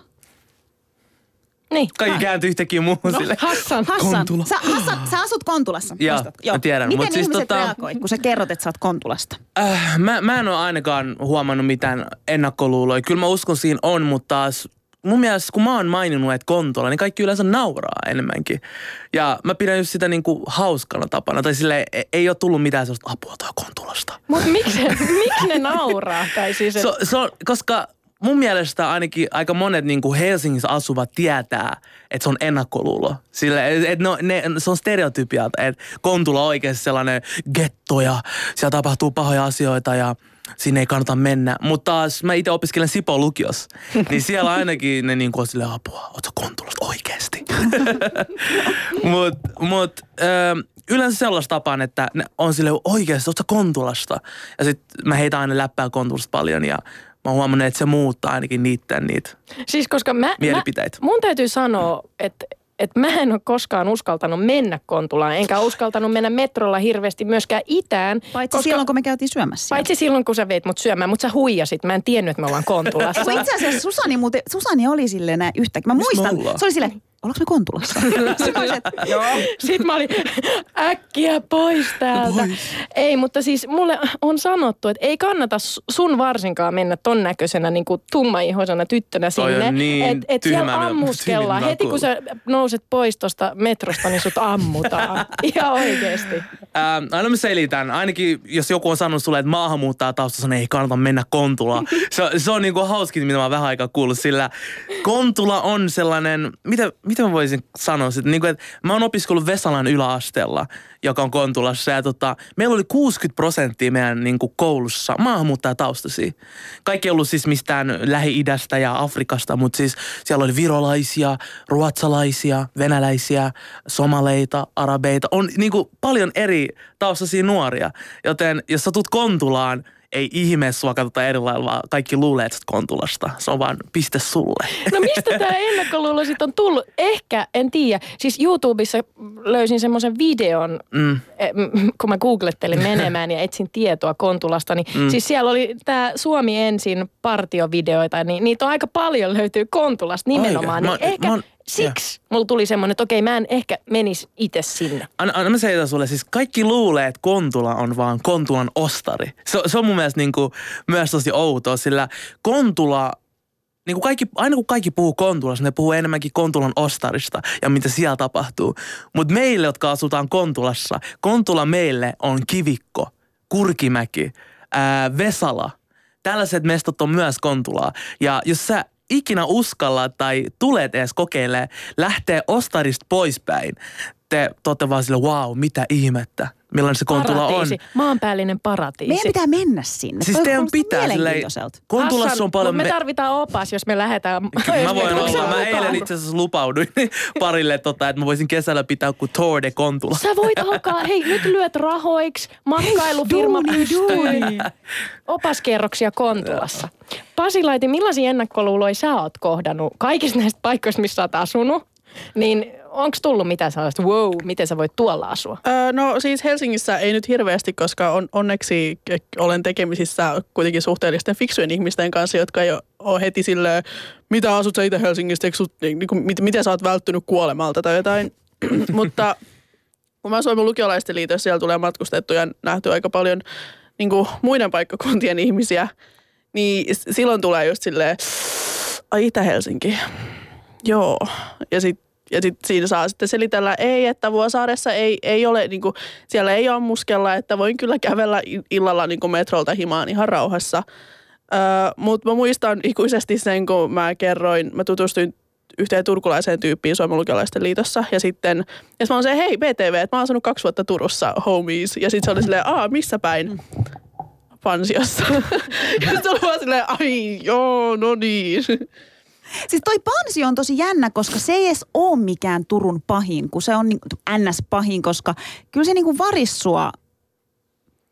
Niin. Kaikki kääntyi yhtäkkiä muuhun No, sille. Hassan. Hassan, Kontula. sä, Hassan, sä asut Kontulassa, Joo, muistatko? mä tiedän, Miten mut siis ihmiset tota- reagoit, kun sä kerrot, että sä oot Kontulasta? Äh, mä, mä en ole ainakaan huomannut mitään ennakkoluuloja. Kyllä mä uskon siinä on, mutta taas mun mielestä kun mä oon maininnut, että Kontola, niin kaikki yleensä nauraa enemmänkin. Ja mä pidän just sitä niinku hauskana tapana. Tai sille ei ole tullut mitään sellaista apua toi Kontulasta. Mutta miksi, (laughs) miksi ne nauraa? Tai siis, et, se on, koska mun mielestä ainakin aika monet niin kuin Helsingissä asuvat tietää, että se on ennakkoluulo. Sille, et, et no, ne, se on stereotypia, että Kontula on oikeasti sellainen getto ja siellä tapahtuu pahoja asioita ja sinne ei kannata mennä. Mutta taas mä itse opiskelen Sipon lukios, (laughs) niin siellä ainakin ne niin kuin on silleen apua, ootko Kontulasta oikeasti? (laughs) (laughs) mut, mut ö, yleensä sellaista tapaan, että ne on sille oikeasti, ootko Kontulasta? Ja sitten mä heitän aina läppää Kontulasta paljon ja mä oon huomannut, että se muuttaa ainakin niitten niitä. siis koska mä, Mielipiteitä. Mä, mun täytyy sanoa, että että mä en ole koskaan uskaltanut mennä Kontulaan, enkä uskaltanut mennä metrolla hirveästi myöskään itään. Paitsi silloin, kun me käytiin syömässä. siellä. Paitsi silloin, kun sä veit mut syömään, mutta sä huijasit. Mä en tiennyt, että me ollaan Kontulassa. Itse asiassa Susani, muuten, Susani oli silleen näin yhtäkkiä. Mä muistan, se oli silleen, ollaanko me Kontulassa? (laughs) Sitten mä että olin äkkiä pois täältä. Pois. Ei, mutta siis mulle on sanottu, että ei kannata su- sun varsinkaan mennä ton näköisenä niin kuin tummaihoisena tyttönä Toi sinne. niin et, et siellä ammuskellaan. Heti kun sä nouset pois tuosta metrosta, niin sut ammutaan. (laughs) Ihan oikeesti. Ää, aina mä selitän, ainakin jos joku on sanonut sulle, että maahanmuuttaa taustassa, niin ei kannata mennä Kontulaan. (laughs) Se, se on niinku hauskin, mitä mä vähän aikaa kuullut, sillä Kontula on sellainen, mitä, mitä mä voisin sanoa, että, niinku, että mä oon opiskellut Vesalan yläasteella, joka on Kontulassa ja tota, meillä oli 60 prosenttia meidän niinku, koulussa maahanmuuttajataustaisia. Kaikki ei ollut siis mistään Lähi-idästä ja Afrikasta, mutta siis siellä oli virolaisia, ruotsalaisia, venäläisiä, somaleita, arabeita. On niinku paljon eri taustaisia nuoria. Joten jos sä tulet Kontulaan, ei ihme sua katsota eri lailla, vaan kaikki luulee, että Kontulasta. Se on vaan piste sulle. No mistä tämä ennakkoluulo sitten on tullut? Ehkä, en tiedä. Siis YouTubessa löysin semmoisen videon, Mm. eh, kun mä googlettelin menemään ja etsin tietoa Kontulasta, niin mm. siis siellä oli tämä Suomi ensin partiovideoita, niin niitä on aika paljon löytyy Kontulasta nimenomaan. Oikein? Niin Mä- ehkä mä oon- siksi mulla tuli semmoinen, että okei, mä en ehkä menisi itse sinne. Anna, anna mä selitän sulle, siis kaikki luulee, että Kontula on vaan Kontulan ostari. Se, se on mun mielestä niinku myös tosi outoa, sillä Kontula, niin kuin kaikki, aina kun kaikki puhuu Kontulasta, ne puhuu enemmänkin Kontulan ostarista ja mitä siellä tapahtuu. Mutta meille, jotka asutaan Kontulassa, Kontula meille on Kivikko, Kurkimäki, ää, Vesala. Tällaiset mestot on myös Kontulaa. Ja jos sä ikinä uskalla tai tulet edes kokeilemaan lähteä ostarista poispäin, te olette vaan sille, wow, mitä ihmettä, millainen se Kontula on. Paratiisi, maanpäällinen paratiisi. Meidän pitää mennä sinne. Siis Toi teidän pitää silleen. Kontulassa Hassan, on paljon... me me- tarvitaan opas, jos me lähdetään. (laughs) Mä voin olla. Mä eilen itse asiassa lupauduin (laughs) parille, tota, että mä voisin kesällä pitää kuin Tour de Kontula. Sä voit alkaa, (laughs) hei nyt lyöt rahoiksi, matkailufirma pystyy, opaskerroksia Kontulassa. Pasilaiti, millaisia ennakkoluuloja sä oot kohdannut kaikista näistä paikoista, missä sä oot asunut? Niin onko tullut mitään sellaista, wow, miten sä voit tuolla asua? Öö, no siis Helsingissä ei nyt hirveästi, koska on, onneksi olen tekemisissä kuitenkin suhteellisten fiksujen ihmisten kanssa, jotka ei ole heti silleen, mitä asut sä itse Helsingistä, sut, niin, niin mit, miten sä oot välttynyt kuolemalta tai jotain. (clears throat) Mutta kun mä asuin lukiolaisten liitossa, siellä tulee matkustettu ja nähty aika paljon niin kuin muiden paikkakuntien ihmisiä, niin silloin tulee just silleen, ai Itä-Helsinki, joo. Ja sitten ja sit siinä saa sitten selitellä, ei, että Vuosaaressa ei, ei ole, niin kuin, siellä ei ammuskella, että voin kyllä kävellä illalla niin kuin metrolta himaan ihan rauhassa. Öö, Mutta mä muistan ikuisesti sen, kun mä kerroin, mä tutustuin yhteen turkulaiseen tyyppiin Suomen lukiolaisten liitossa. Ja sitten, ja mä oon se, hei BTV, että mä oon asunut kaksi vuotta Turussa, homies. Ja sitten se oli silleen, aa, missä päin? Pansiossa. (laughs) ja sitten oli vaan silleen, ai joo, no niin. Siis toi pansio on tosi jännä, koska se ei edes ole mikään Turun pahin, kun se on niin, ns. pahin, koska kyllä se niin kuin varissua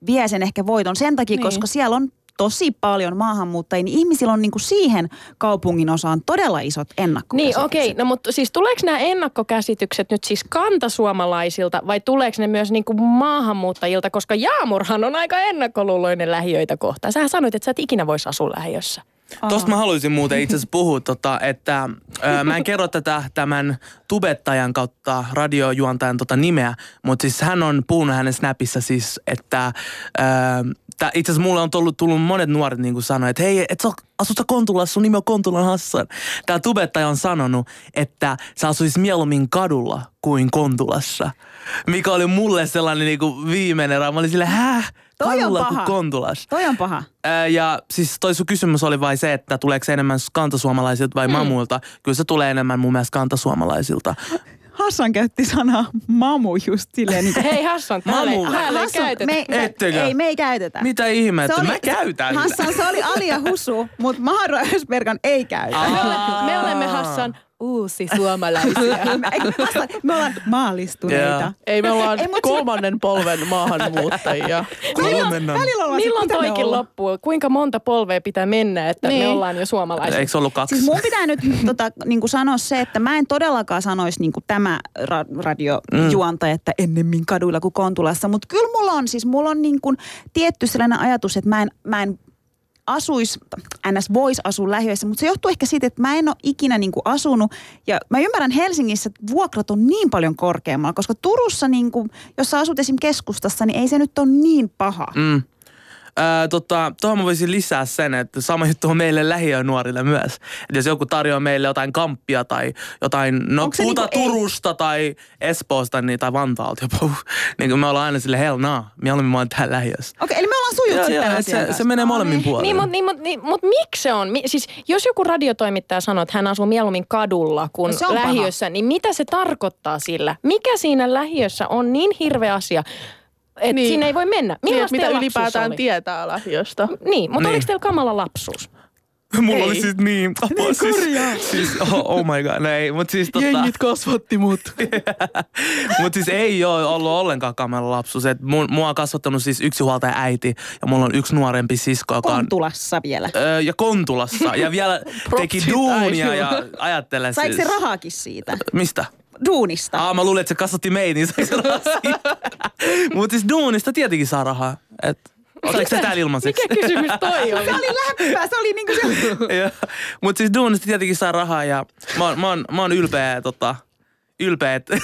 vie sen ehkä voiton sen takia, Niin. koska siellä on tosi paljon maahanmuuttajia, niin ihmisillä on niin kuin siihen kaupungin osaan todella isot ennakkokäsitykset. Niin, okei. No mutta siis tuleeko nämä ennakkokäsitykset nyt siis kantasuomalaisilta vai tuleeko ne myös niin kuin maahanmuuttajilta? Koska Jaamurhan on aika ennakkoluuloinen lähiöitä kohtaan. Sähän sanoit, että sä et ikinä voisi asua lähiössä. Tosta mä haluaisin muuten itse asiassa puhua, tota, että ö, mä en kerro tätä tämän tubettajan kautta radiojuontajan tota nimeä, mutta siis hän on puhunut hänen Snapissa siis, että ö, tää, itse asiassa mulle on tullut, tullut monet nuoret niin kuin sanoi, että hei, et sä asut sä Kontulassa, sun nimi on Kontulan Hassan. Tämä tubettaja on sanonut, että sä asuis mieluummin kadulla kuin Kontulassa. Mikä oli mulle sellainen niin kuin viimeinen raja. Mä olin silleen? Toi on paha. Kontulassa. Toi on paha. Ää, Ja siis toi sun kysymys oli vain se, että tuleeko se enemmän kantasuomalaisilta vai mm. mamuilta. Kyllä se tulee enemmän mun mielestä kantasuomalaisilta. Hassan käytti sanaa mamu just silleen. Niin Hei Hassan, täällä ei, Mamu. täällä ei Hassan, käytetä. me, me, Ettekö? ei, me ei käytetä. Mitä ihmettä? Se Mä käytän sitä. Hassan, se oli Ali ja Husu, mutta Maharo Ösbergan ei käytä. Aa. Me olemme Hassan uusi suomalaisia. (laughs) Me, me ollaan maalistuneita. Joo. Ei, me ollaan Ei, kolmannen polven maahanmuuttajia. Kolmennan. (laughs) Välillä Milloin me toikin loppuu? Kuinka monta polvea pitää mennä, että me Niin. ollaan jo suomalaisia? Eikö se ollut kaksi? Siis mun pitää nyt (laughs) tota, niin kuin sanoa se, että mä en todellakaan sanoisi niin kuin tämä ra- radiojuontaja, että ennemmin kaduilla kuin Kontulassa. Mutta kyllä mulla on siis, mulla on niin kuin tietty sellainen ajatus, että mä en, mä en asuisi, ns. voisi asua lähiöissä, mutta se johtuu ehkä siitä, että mä en ole ikinä niin kuin asunut. Ja mä ymmärrän Helsingissä, että vuokrat on niin paljon korkeammalla, koska Turussa, niin kuin, jos sä asut esim. keskustassa, niin ei se nyt ole niin paha. Mm. Öö, tota, tuohon mä voisin lisää sen, että sama juttu on meille lähiönuorille myös. Että jos joku tarjoaa meille jotain kamppia tai jotain, no Onko puhutaan niinku ei- Turusta tai Espoosta niin, tai Vantaalta jopa, (laughs) niin kuin me ollaan aina sille hell nah, mieluummin mä oon täällä lähiössä. Okei, eli me ollaan sujut Joo, sitten joo, se, se menee No molemmin niin. puolin. Niin, mutta niin, mut, niin, mut miksi se on? Mi- Siis jos joku radiotoimittaja sanoo, että hän asuu mieluummin kadulla kuin No on paha. lähiössä, niin mitä se tarkoittaa sillä? Mikä siinä lähiössä on niin hirveä asia, että Niin. niin. siinä ei voi mennä? Niin, mitä ylipäätään oli? tietää lähiöstä. Niin, mutta Niin. oliko teillä kamala lapsuus? (laughs) Mulla Ei. oli siis niin, apua, (laughs) siis, siis oh, oh my god, no ei, mutta siis tota, Jengit kasvatti mut. (laughs) Mutta siis ei ole ollut ollenkaan kamala lapsuus. Et mun, mua on kasvattanut siis yksi huoltaja äiti ja mulla on yksi nuorempi sisko, joka on Kontulassa vielä. Öö, ja Kontulassa ja vielä teki duunia ja ajattele Saiko siis. se rahaakin siitä? Mistä? Duunista. Aa, mä luulin, että se kasvatti meitä, niin (laughs) Mutta siis duunista tietenkin saa rahaa. Et, oliko se täällä ilmaiseksi? Mikä kysymys toi oli? (laughs) Se oli läppää, se oli niinku se... (laughs) Mutta siis duunista tietenkin saa rahaa ja mä oon, mä oon, mä oon ylpeä, tota, ylpeä, että,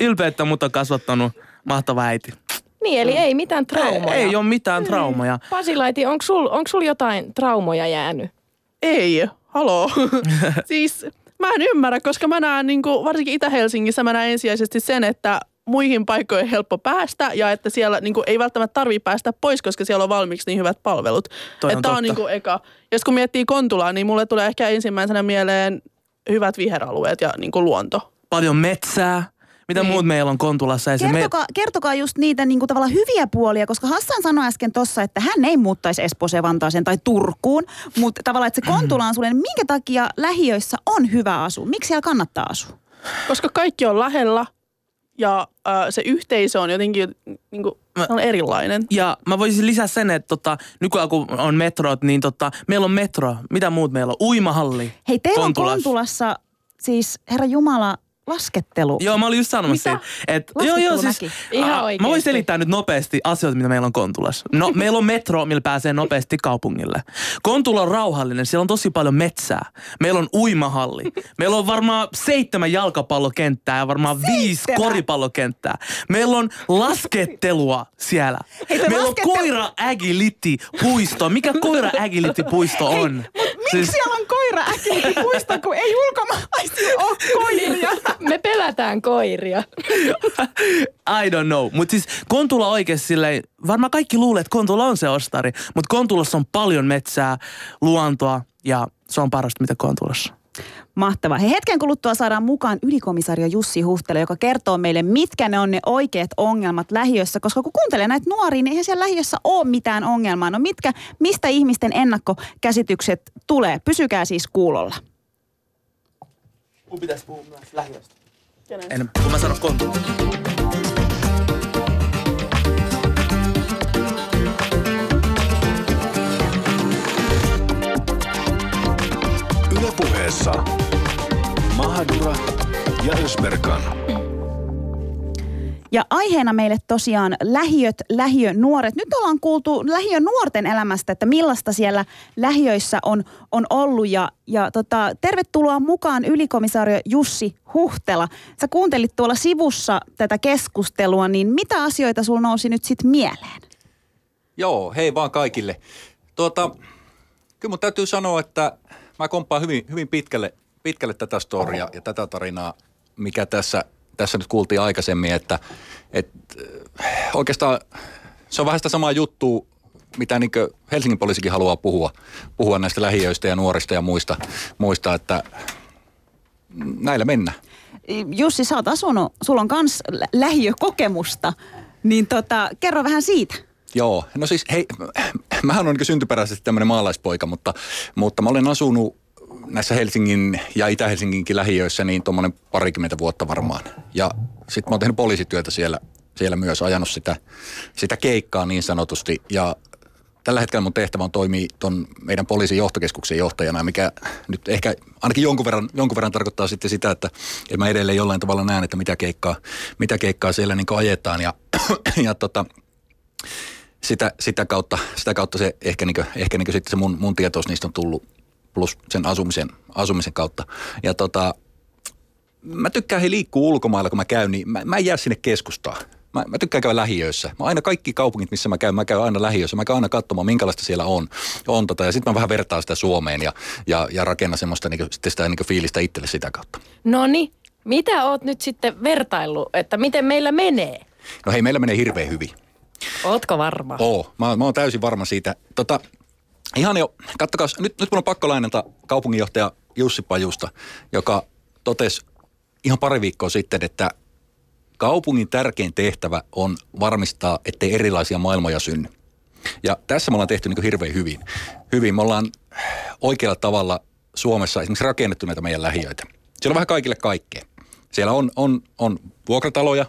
ylpeä, että mut on kasvattanut mahtava äiti. Niin, eli ei mitään traumoja. Ei, ei ole mitään traumoja. Pasilaiti, onko sul, onko sul jotain traumoja jäänyt? Ei, haloo. siis mä en ymmärrä, koska mä näen, niin kuin, varsinkin Itä-Helsingissä, mä näen ensisijaisesti sen, että muihin paikkoihin helppo päästä ja että siellä niin kuin, ei välttämättä tarvitse päästä pois, koska siellä on valmiiksi niin hyvät palvelut. Toi on että on totta. niin kuin eka. Jos kun miettii Kontulaa, niin mulle tulee ehkä ensimmäisenä mieleen hyvät viheralueet ja niin kuin luonto. Paljon metsää. Mitä Niin. muut meillä on Kontulassa? Ei se me... Kertokaa, kertokaa just niitä niin kuin tavallaan hyviä puolia, koska Hassan sanoi äsken tossa, että hän ei muuttaisi Espooseen, Vantaaseen tai Turkuun, mutta tavallaan, että se Kontula on sulle, niin minkä takia lähiöissä on hyvä asua? Miksi siellä kannattaa asua? Koska kaikki on lähellä ja äh, se yhteisö on jotenkin niin kuin, Mä- on erilainen. Ja mä voisin lisää sen, että tota, nykyään kun on metrot, niin tota, meillä on metro. Mitä muut meillä on? Uimahalli. Hei, teillä Kontulassa. on Kontulassa siis, herra Jumala, laskettelu. Joo, mä olin just sanomassa Mitä? siitä. Et, joo, joo, siis. Ihan aa, Mä voin selittää nyt nopeasti asioita, mitä meillä on Kontulassa. No, (laughs) meillä on metro, millä pääsee nopeasti kaupungille. Kontula on rauhallinen, siellä on tosi paljon metsää. Meillä on uimahalli. Meillä on varmaan seitsemän jalkapallokenttää ja varmaan viisi koripallokenttää. Meillä on laskettelua siellä. Hei, meillä laskette- on koira ägilitti puisto. Mikä koira ägilitti puisto on? Miksi siellä on koira äkkiä puista, kun ei ulkomaalaisia ole koiria? Me pelätään koiria. I don't know. Mutta siis Kontula oikeasti silleen, varmaan kaikki luulee, että Kontula on se ostari, mutta Kontulassa on paljon metsää, luontoa ja se on parasta, mitä Kontulassa. Mahtavaa. He hetken kuluttua saadaan mukaan ylikomisario Jussi Huhtele, joka kertoo meille, mitkä ne on ne oikeat ongelmat lähiössä. Koska kun kuuntelee näitä nuoria, niin eihän siellä lähiössä ole mitään ongelmaa. No mitkä, mistä ihmisten ennakkokäsitykset tulee? Pysykää siis kuulolla. Mun pitäisi puhua myös lähiöstä. En, kun mä sanon Kontula. Ylepuheessa Mahadura ja Ösberkan. Ja aiheena meille tosiaan lähiöt, lähiönuoret. Nyt ollaan kuultu lähiönuorten elämästä, että millaista siellä lähiöissä on, on ollut. Ja, ja tota, tervetuloa mukaan ylikomisaario Jussi Huhtela. Sä kuuntelit tuolla sivussa tätä keskustelua, niin mitä asioita sulla nousi nyt sitten mieleen? Joo, hei vaan kaikille. Tuota, kyllä mun täytyy sanoa, että mä komppaan hyvin, hyvin pitkälle, pitkälle tätä storia ja tätä tarinaa, mikä tässä, tässä nyt kuultiin aikaisemmin, että, että äh, oikeastaan se on vähän sitä samaa juttua, mitä niin Helsingin poliisikin haluaa puhua, puhua näistä lähiöistä ja nuorista ja muista, muista että näillä mennään. Jussi, sä oot asunut, sulla on kans lä- lähiökokemusta, niin tota, kerro vähän siitä. Joo, no siis hei, (clears throat) mähän on niin syntyperäisesti tämmöinen maalaispoika, mutta, mutta mä olen asunut näissä Helsingin ja Itä-Helsinginkin lähiöissä niin tuommoinen parikymmentä vuotta varmaan. Ja sitten mä oon tehnyt poliisityötä siellä, siellä myös, ajanut sitä, sitä keikkaa niin sanotusti. Ja tällä hetkellä mun tehtävä on toimia ton meidän poliisin johtokeskuksen johtajana, mikä nyt ehkä ainakin jonkun verran, jonkun verran tarkoittaa sitten sitä, että, että mä edelleen jollain tavalla näen, että mitä keikkaa, mitä keikkaa siellä niin ajetaan. Ja, (clears throat) ja tota, sitä, sitä, kautta, sitä kautta se ehkä, niin kuin, ehkä niin sitten se mun, mun tietous niistä on tullut plus sen asumisen, asumisen kautta. Ja tota, mä tykkään he liikkuu ulkomailla, kun mä käyn, niin mä, mä en jää sinne keskustaan. Mä, mä tykkään käydä lähiöissä. Mä aina kaikki kaupungit, missä mä käyn, mä käyn aina lähiössä. Mä käyn aina katsomaan, minkälaista siellä on. on tota, ja sitten mä vähän vertaan sitä Suomeen ja, ja, ja rakennan semmoista niin sitten sitä niin fiilistä itselle sitä kautta. No niin, mitä oot nyt sitten vertaillut, että miten meillä menee? No hei, meillä menee hirveän hyvin. Ootko varma? Oo, mä, mä oon täysin varma siitä. Tota, ihan jo, kattokaa, nyt, nyt mun on pakko lainata kaupunginjohtaja Jussi Pajusta, joka totesi ihan pari viikkoa sitten, että kaupungin tärkein tehtävä on varmistaa, ettei erilaisia maailmoja synny. Ja tässä me ollaan tehty niin hirveän hyvin. Hyvin. Me ollaan oikealla tavalla Suomessa esimerkiksi rakennettu näitä meidän lähiöitä. Siellä on vähän kaikille kaikkea. Siellä on, on, on vuokrataloja,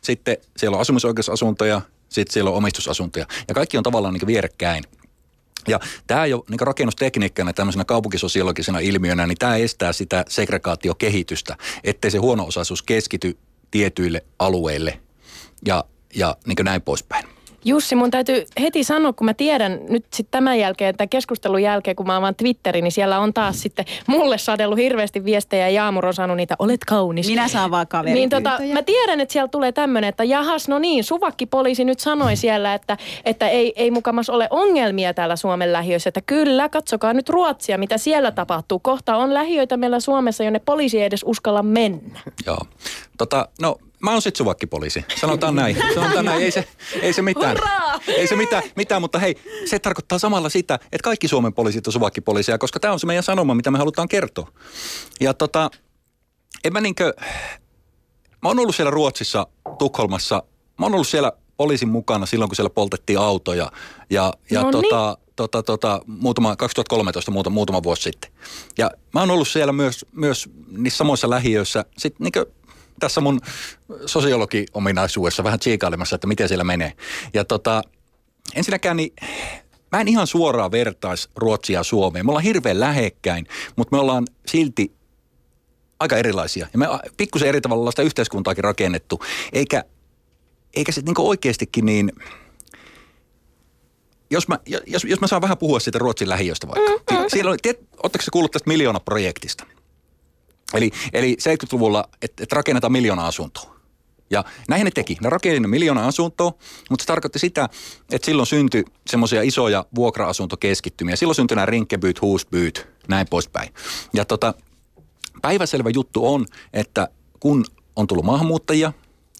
sitten siellä on asumisoikeusasuntoja, sitten siellä on omistusasuntoja. Ja kaikki on tavallaan niin vierekkäin. Ja tämä jo niin rakennustekniikkana, tämmöisenä kaupunkisosiologisena ilmiönä, niin tämä estää sitä segregaatiokehitystä, ettei se huono-osaisuus keskity tietyille alueille ja, ja niin näin poispäin. Jussi, mun täytyy heti sanoa, kun mä tiedän nyt sitten tämän jälkeen, tämän keskustelun jälkeen, kun mä avaan Twitterin, niin siellä on taas sitten mulle sadellut hirveästi viestejä ja Jaamur on saanut niitä, olet kaunis. Minä saan vaan kaveri. Niin tota, mä tiedän, että siellä tulee tämmöinen, että jahas, no niin, suvakki poliisi nyt sanoi siellä, että, että ei, ei mukamas ole ongelmia täällä Suomen lähiöissä. Että kyllä, katsokaa nyt Ruotsia, mitä siellä tapahtuu. Kohta on lähiöitä meillä Suomessa, jonne poliisi ei edes uskalla mennä. Joo. Tota, no Mä oon sit suvakkipoliisi. Sanotaan näin. Sanotaan näin. Ei se, ei se mitään. Ei se mitään, mitään, mutta hei, se tarkoittaa samalla sitä, että kaikki Suomen poliisit on suvakkipoliisia, koska tämä on se meidän sanoma, mitä me halutaan kertoa. Ja tota, en mä niinkö, mä oon ollut siellä Ruotsissa, Tukholmassa, mä oon ollut siellä poliisin mukana silloin, kun siellä poltettiin autoja. Ja, ja tota, tota, tota, muutama, 2013 muutama, muutama vuosi sitten. Ja mä oon ollut siellä myös, myös niissä samoissa lähiöissä. Sitten niin tässä mun sosiologi-ominaisuudessa vähän tsiikailemassa, että miten siellä menee. Ja tota, ensinnäkään niin mä en ihan suoraan vertais Ruotsia ja Suomeen. Me ollaan hirveän lähekkäin, mutta me ollaan silti aika erilaisia. Ja me pikkusen eri tavalla sitä yhteiskuntaakin rakennettu. Eikä, eikä se niin oikeastikin niin, jos mä, jos, jos mä saan vähän puhua siitä Ruotsin lähiöstä vaikka. Mm, Siellä oli, tiedät, se kuullut tästä miljoona-projektista? Eli, eli 70-luvulla, että et rakennetaan miljoona asuntoa. Ja näin ne teki. Ne rakensivat miljoona asuntoa, mutta se tarkoitti sitä, että silloin syntyi semmoisia isoja vuokra-asuntokeskittymiä. Silloin syntyi nämä rinkkebyyt, huusbyyt, näin poispäin. Ja tota, päiväselvä juttu on, että kun on tullut maahanmuuttajia,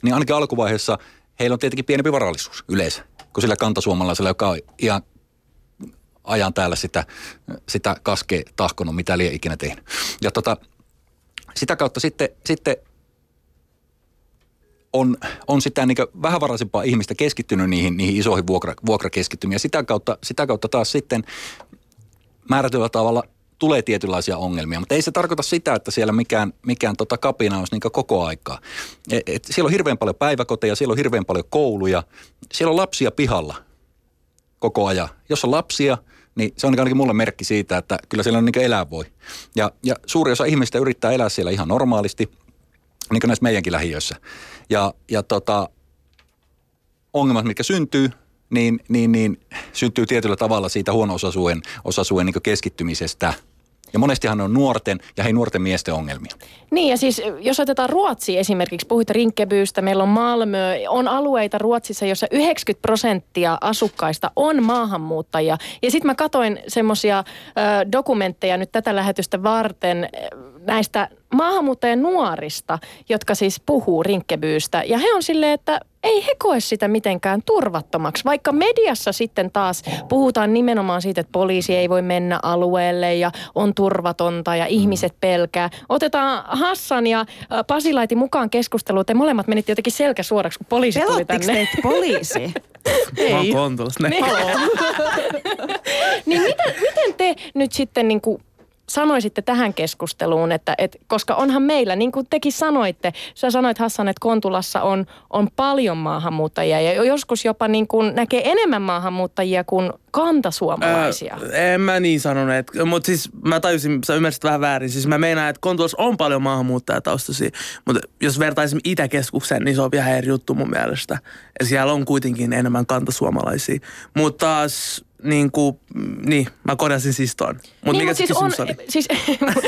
niin ainakin alkuvaiheessa heillä on tietenkin pienempi varallisuus yleensä kuin sillä kantasuomalaisella, joka on ihan ajan täällä sitä, sitä kaskea tahkonut, mitä liian ikinä tehnyt. Ja tota, sitä kautta sitten, sitten on, on sitä niin vähävaraisempaa ihmistä keskittynyt niihin, niihin isoihin vuokra, vuokrakeskittymiin. Sitä kautta, sitä kautta taas sitten määrätyllä tavalla tulee tietynlaisia ongelmia, mutta ei se tarkoita sitä, että siellä mikään, mikään tota kapina olisi niin koko aikaa. Et, et siellä on hirveän paljon päiväkoteja, siellä on hirveän paljon kouluja, siellä on lapsia pihalla koko ajan. Jos on lapsia, niin se on ainakin mulle merkki siitä, että kyllä siellä on niin elää voi. Ja, ja suuri osa ihmistä yrittää elää siellä ihan normaalisti, niin kuin näissä meidänkin lähiöissä. Ja, ja tota, ongelmat, mitkä syntyy, niin, niin, niin syntyy tietyllä tavalla siitä huono-osaisuuden osaisuuden niin keskittymisestä. Ja monestihan ne on nuorten ja hei nuorten miesten ongelmia. Niin ja siis jos otetaan Ruotsi esimerkiksi, puhuit Rinkkebyystä, meillä on Malmö, on alueita Ruotsissa, jossa 90 prosenttia asukkaista on maahanmuuttajia. Ja sitten mä katoin semmoisia dokumentteja nyt tätä lähetystä varten näistä maahanmuuttajien nuorista, jotka siis puhuu Rinkkebyystä. Ja he on silleen, että ei he koe sitä mitenkään turvattomaksi, vaikka mediassa sitten taas puhutaan nimenomaan siitä, että poliisi ei voi mennä alueelle ja on turvatonta ja ihmiset pelkää. Otetaan Hassan ja Pasilaiti mukaan keskusteluun. Te molemmat menitte jotenkin selkä suoraksi, kun poliisi tuli tänne. poliisi? (laughs) Mä oon Ei. Ne. Niin (laughs) (laughs) miten, miten te nyt sitten niin kuin sanoisitte tähän keskusteluun, että, että koska onhan meillä, niin kuin tekin sanoitte, sä sanoit Hassan, että Kontulassa on, on paljon maahanmuuttajia ja joskus jopa niin kuin näkee enemmän maahanmuuttajia kuin kantasuomalaisia. Ää, en mä niin sanonut, mutta siis mä tajusin, sä ymmärsit vähän väärin. Siis mä meinaan, että Kontulassa on paljon maahanmuuttajataustaisia, mutta jos vertaisimme Itäkeskukseen, niin se on vähän eri juttu mun mielestä. Ja siellä on kuitenkin enemmän kantasuomalaisia. Mutta taas niin kuin, niin, mä korjasin siis ton. Mutta niin, mikä mut siis on, oli? (laughs) siis,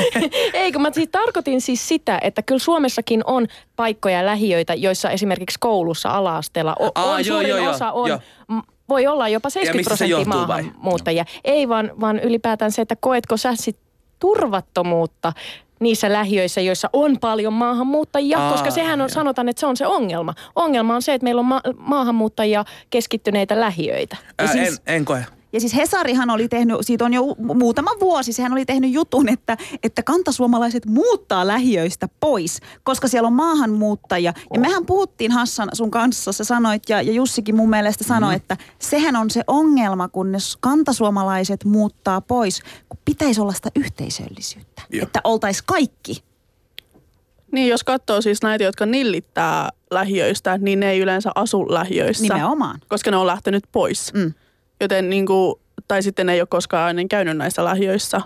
(laughs) eikö mä siis tarkoitin siis sitä, että kyllä Suomessakin on paikkoja ja lähiöitä, joissa esimerkiksi koulussa ala-asteella o, Aa, on joo, suurin joo, joo, osa on, joo. voi olla jopa 70 mistä se prosenttia johtuu vai? maahanmuuttajia. Ei vaan, vaan ylipäätään se, että koetko sä sit turvattomuutta niissä lähiöissä, joissa on paljon maahanmuuttajia, Aa, koska sehän on, joo. sanotaan, että se on se ongelma. Ongelma on se, että meillä on ma- maahanmuuttajia keskittyneitä lähiöitä. Ää, siis- en, en koe. Ja siis Hesarihan oli tehnyt, siitä on jo mu- muutama vuosi, sehän oli tehnyt jutun, että, että kantasuomalaiset muuttaa lähiöistä pois, koska siellä on maahanmuuttajia. Ja mehän puhuttiin Hassan sun kanssa, sä sanoit ja, ja Jussikin mun mielestä sanoi, että sehän on se ongelma, kun ne kantasuomalaiset muuttaa pois, kun pitäisi olla sitä yhteisöllisyyttä. Joo. Että oltais kaikki. Niin, jos katsoo siis näitä, jotka nillittää lähiöistä, niin ne ei yleensä asu lähiöissä. Nimenomaan. Koska ne on lähtenyt pois. Mm. Joten niin kuin, tai sitten ei ole koskaan ennen käynyt näissä lähiöissä.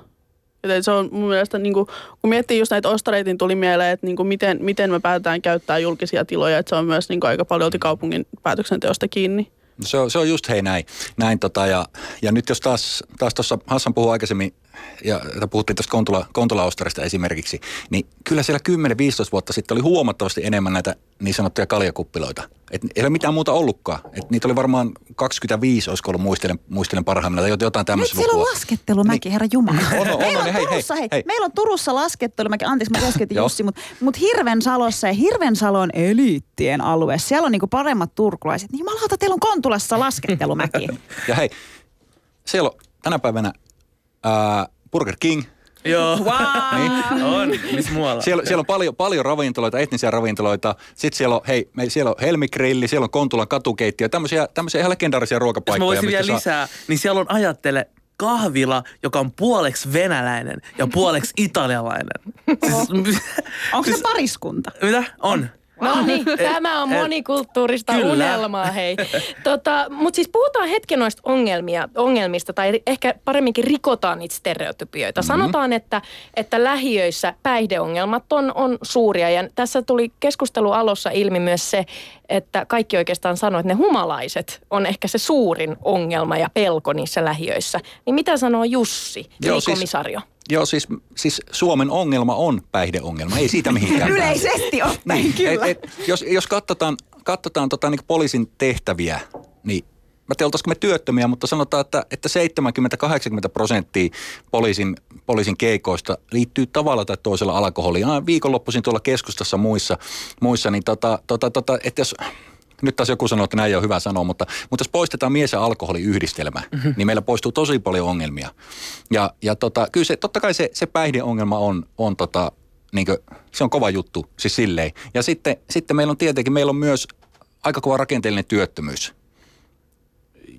Joten se on mun mielestä, niin kuin, kun miettii just näitä ostareitin, tuli mieleen, että niin kuin miten, miten me päätetään käyttää julkisia tiloja. Että se on myös niin kuin aika paljon kaupungin päätöksenteosta kiinni. Se on, se on just hei näin. näin tota, ja, ja nyt jos taas taas tuossa Hassan puhui aikaisemmin ja puhuttiin tuosta Kontula, Kontula-Ostarista esimerkiksi, niin kyllä siellä 10-15 vuotta sitten oli huomattavasti enemmän näitä niin sanottuja kaljakuppiloita. Et ei ole mitään muuta ollutkaan. Et niitä oli varmaan 25, olisiko ollut muistelen, muistelen parhaimmillaan, tai jotain Nyt tämmöistä siellä on laskettelumäki, herra Jumala. (laughs) On, on, meillä on, on, hei, hei, Turussa, hei, hei. meillä on Turussa laskettelumäki, anteeksi mä keskeytin. Jussi, mutta mut Hirvensalossa ja Hirvensalo on eliittien alue. Siellä on niinku paremmat turkulaiset. Niin jumalauta, teillä on Kontulassa laskettelumäki. (laughs) Ja hei, siellä on tänä päivänä ää, Burger King. Joo. Niin. On. Missä muualla? Siellä, siellä on paljon, paljon ravintoloita, etnisiä ravintoloita. Sitten siellä on, hei, me, siellä on Helmigrilli, siellä on Kontulan katukeittiö. Tämmöisiä, tämmöisiä ihan legendaarisia Jos mä ruokapaikkoja. voisin vielä saa- lisää, niin siellä on ajattele kahvila, joka on puoleksi venäläinen ja puoleksi italialainen. Siis, (laughs) Onko se pariskunta? mitä? On. No niin, tämä on et- monikulttuurista Kyllä. unelmaa, hei. Tota, Mutta siis puhutaan hetken noista ongelmia, ongelmista, tai ehkä paremminkin rikotaan niitä stereotypioita. Mhm. Mm-hmm. Sanotaan, että, että lähiöissä päihdeongelmat on, on suuria, ja tässä tuli keskustelu alussa ilmi myös se, että kaikki oikeastaan sanoo, että ne humalaiset on ehkä se suurin ongelma ja pelko niissä lähiöissä. Niin mitä sanoo Jussi, Joo, siis- komisario? Joo, siis, siis Suomen ongelma on päihdeongelma, ei siitä mihinkään. (laughs) Yleisesti ottaen, Niin, kyllä. et, et, jos, jos katsotaan, katsotaan tota, niin poliisin tehtäviä, niin mä tiedän, oltaisiko me työttömiä, mutta sanotaan, että, että 70-80 prosenttia poliisin, poliisin keikoista liittyy tavalla tai toisella alkoholiin. Aina viikonloppuisin tuolla keskustassa muissa, muissa niin tota, tota, tota, että jos nyt taas joku sanoo, että näin ei ole hyvä sanoa, mutta, mutta jos poistetaan mies- ja alkoholiyhdistelmä, mm-hmm. niin meillä poistuu tosi paljon ongelmia. Ja, ja tota, kyllä se, totta kai se, se päihdeongelma on, on tota, niin se on kova juttu, siis silleen. Ja sitten, sitten meillä on tietenkin, meillä on myös aika kova rakenteellinen työttömyys.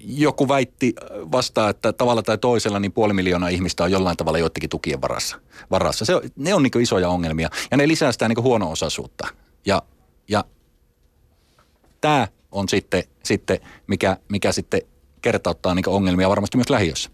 Joku väitti vastaan, että tavalla tai toisella niin puoli miljoonaa ihmistä on jollain tavalla joidenkin tukien varassa. varassa. Se on, ne on niin isoja ongelmia ja ne lisää sitä niin huono-osaisuutta. Ja, ja tämä on sitten, sitten mikä, mikä sitten kertauttaa niin ongelmia varmasti myös lähiössä.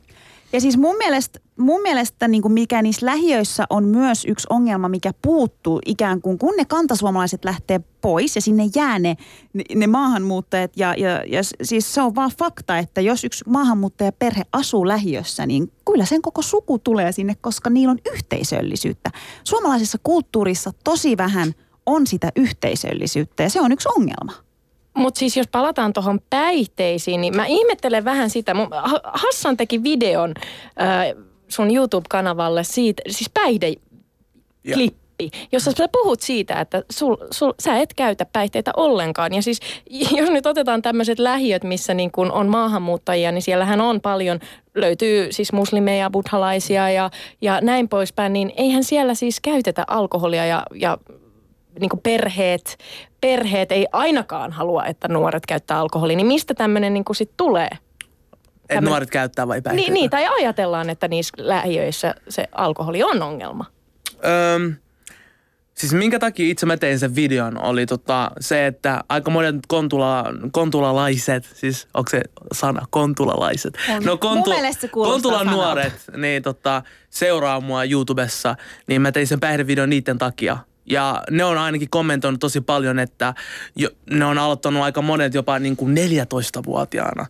Ja siis mun mielestä, mun mielestä niin kuin mikä niissä lähiöissä on myös yksi ongelma, mikä puuttuu ikään kuin, kun ne kantasuomalaiset lähtee pois ja sinne jää ne, ne, ne maahanmuuttajat. Ja, ja, ja siis se on vaan fakta, että jos yksi maahanmuuttajaperhe asuu lähiössä, niin kyllä sen koko suku tulee sinne, koska niillä on yhteisöllisyyttä. Suomalaisessa kulttuurissa tosi vähän on sitä yhteisöllisyyttä ja se on yksi ongelma. Mutta siis jos palataan tuohon päihteisiin, niin mä ihmettelen vähän sitä. Mun- Ha- Hassan teki videon äh, sun YouTube-kanavalle siitä, siis päihdeklippi, jossa sä puhut siitä, että sul, sul, sä et käytä päihteitä ollenkaan. Ja siis (laughs) jos nyt otetaan tämmöiset lähiöt, missä niin kun on maahanmuuttajia, niin siellähän on paljon, löytyy siis muslimeja, buddhalaisia ja, ja näin poispäin, niin eihän siellä siis käytetä alkoholia ja, ja niin kuin perheet, perheet ei ainakaan halua, että nuoret käyttää alkoholia, niin mistä tämmöinen niin sit tulee? Että nuoret käyttää vai päihteitä? Niin, niin, tai ajatellaan, että niissä lähiöissä se alkoholi on ongelma. Öm, siis minkä takia itse mä tein sen videon oli tota, se, että aika monet kontula, kontulalaiset, siis onko se sana kontulalaiset? No, On. Mun mielestä se kuulostaa Kontulan sanalta. nuoret niin, tota, seuraa mua YouTubessa, niin mä tein sen päihdevideon niiden takia. Ja ne on ainakin kommentoinut tosi paljon, että jo, ne on aloittanut aika monet jopa niin kuin 14-vuotiaana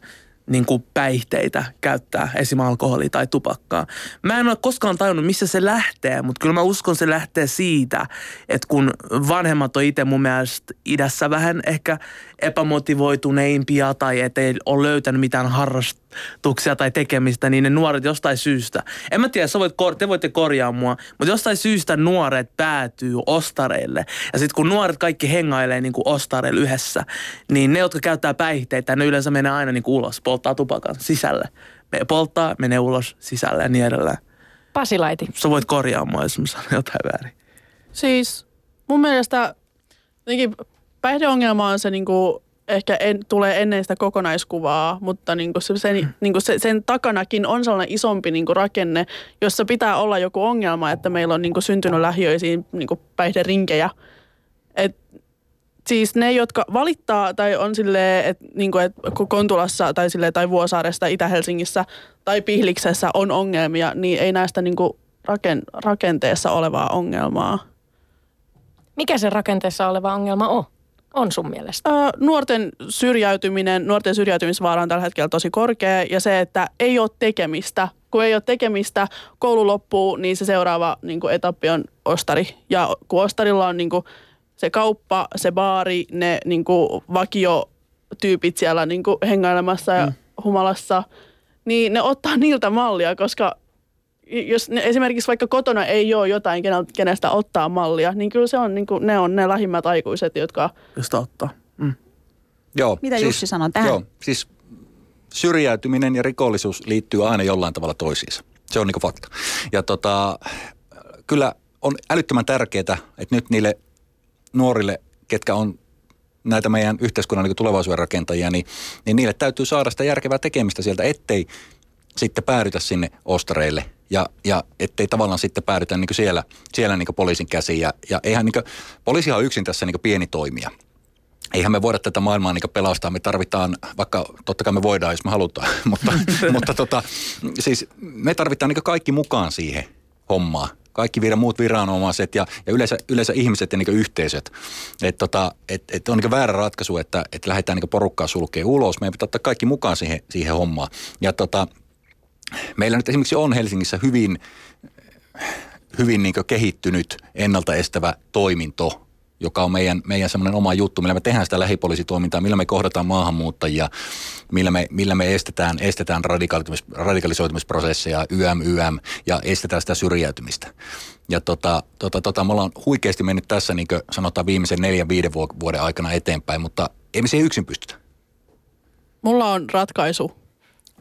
niin kuin päihteitä käyttää, esim. alkoholia tai tupakkaa. Mä en ole koskaan tajunnut, missä se lähtee, mutta kyllä mä uskon, se lähtee siitä, että kun vanhemmat on itse mun mielestä idässä vähän ehkä epämotivoituneimpia tai ettei ole löytänyt mitään harrastuksia tai tekemistä, niin ne nuoret jostain syystä, en mä tiedä, sä voit, te voitte korjaa mua, mutta jostain syystä nuoret päätyy ostareille. Ja sitten kun nuoret kaikki hengailee niin kuin ostareille yhdessä, niin ne, jotka käyttää päihteitä, ne yleensä menee aina niin kuin ulos, polttaa tupakan sisälle. Me polttaa, menee ulos sisälle ja niin edelleen. Pasilaiti. Sä voit korjaa mua, jos mä sanon jotain väärin. Siis mun mielestä jotenkin päihdeongelma on se niinku, ehkä en, tulee ennen sitä kokonaiskuvaa, mutta niinku se, sen, niinku se, sen takanakin on sellainen isompi niinku rakenne, jossa pitää olla joku ongelma, että meillä on niinku syntynyt lähiöisiin niinku päihderinkejä. Et, siis ne, jotka valittaa tai on silleen, että niinku, et Kontulassa tai, silleen, tai Vuosaaresta, Itä-Helsingissä tai Pihliksessä on ongelmia, niin ei näistä niinku raken, rakenteessa olevaa ongelmaa. Mikä se rakenteessa oleva ongelma on? On sun mielestä. Öö, nuorten syrjäytyminen, nuorten syrjäytymisvaara on tällä hetkellä tosi korkea ja se, että ei ole tekemistä kun ei ole tekemistä, koulu loppuu, niin se seuraava niin kuin etappi on ostari. Ja kun ostarilla on niin kuin se kauppa, se baari, ne niin kuin vakiotyypit siellä niin kuin hengailemassa ja mm. humalassa, niin ne ottaa niiltä mallia, koska jos ne, esimerkiksi vaikka kotona ei ole jotain, kenestä ottaa mallia, niin kyllä se on, niin kuin, ne on ne lähimmät aikuiset, jotka... Josta ottaa. Mm. Joo, Mitä siis, Jussi sanoo tähän? Joo, siis syrjäytyminen ja rikollisuus liittyy aina jollain tavalla toisiinsa. Se on niin fakta. Ja tota, kyllä on älyttömän tärkeää, että nyt niille nuorille, ketkä on näitä meidän yhteiskunnan niin tulevaisuuden rakentajia, niin, niin niille täytyy saada sitä järkevää tekemistä sieltä, ettei sitten päädytä sinne ostareille ja, ja ettei tavallaan sitten päädytä niin siellä, siellä niin poliisin käsiin. Ja, ja eihän niin kuin, poliisihan on yksin tässä niin pieni toimija eihän me voida tätä maailmaa niin pelastaa. Me tarvitaan, vaikka totta kai me voidaan, jos me halutaan, (laughs) mutta, (laughs) mutta tota, siis me tarvitaan niin kaikki mukaan siihen hommaan. Kaikki vira, muut viranomaiset ja, ja yleensä, yleensä ihmiset ja niin yhteisöt. Et tota, et, et on niin väärä ratkaisu, että, että lähdetään niin porukkaa sulkee ulos. Meidän pitää ottaa kaikki mukaan siihen, siihen hommaan. Ja tota, meillä nyt esimerkiksi on Helsingissä hyvin, hyvin niin kehittynyt ennaltaestävä toiminto joka on meidän, meidän semmoinen oma juttu, millä me tehdään sitä lähipoliisitoimintaa, millä me kohdataan maahanmuuttajia, millä me, millä me estetään, estetään radikalisoitumis, radikalisoitumisprosesseja, YM, YM, ja estetään sitä syrjäytymistä. Ja tota, tota, tota, me ollaan huikeasti mennyt tässä niin sanotaan viimeisen neljän, viiden vuoden aikana eteenpäin, mutta ei me siihen yksin pystytä. Mulla on ratkaisu.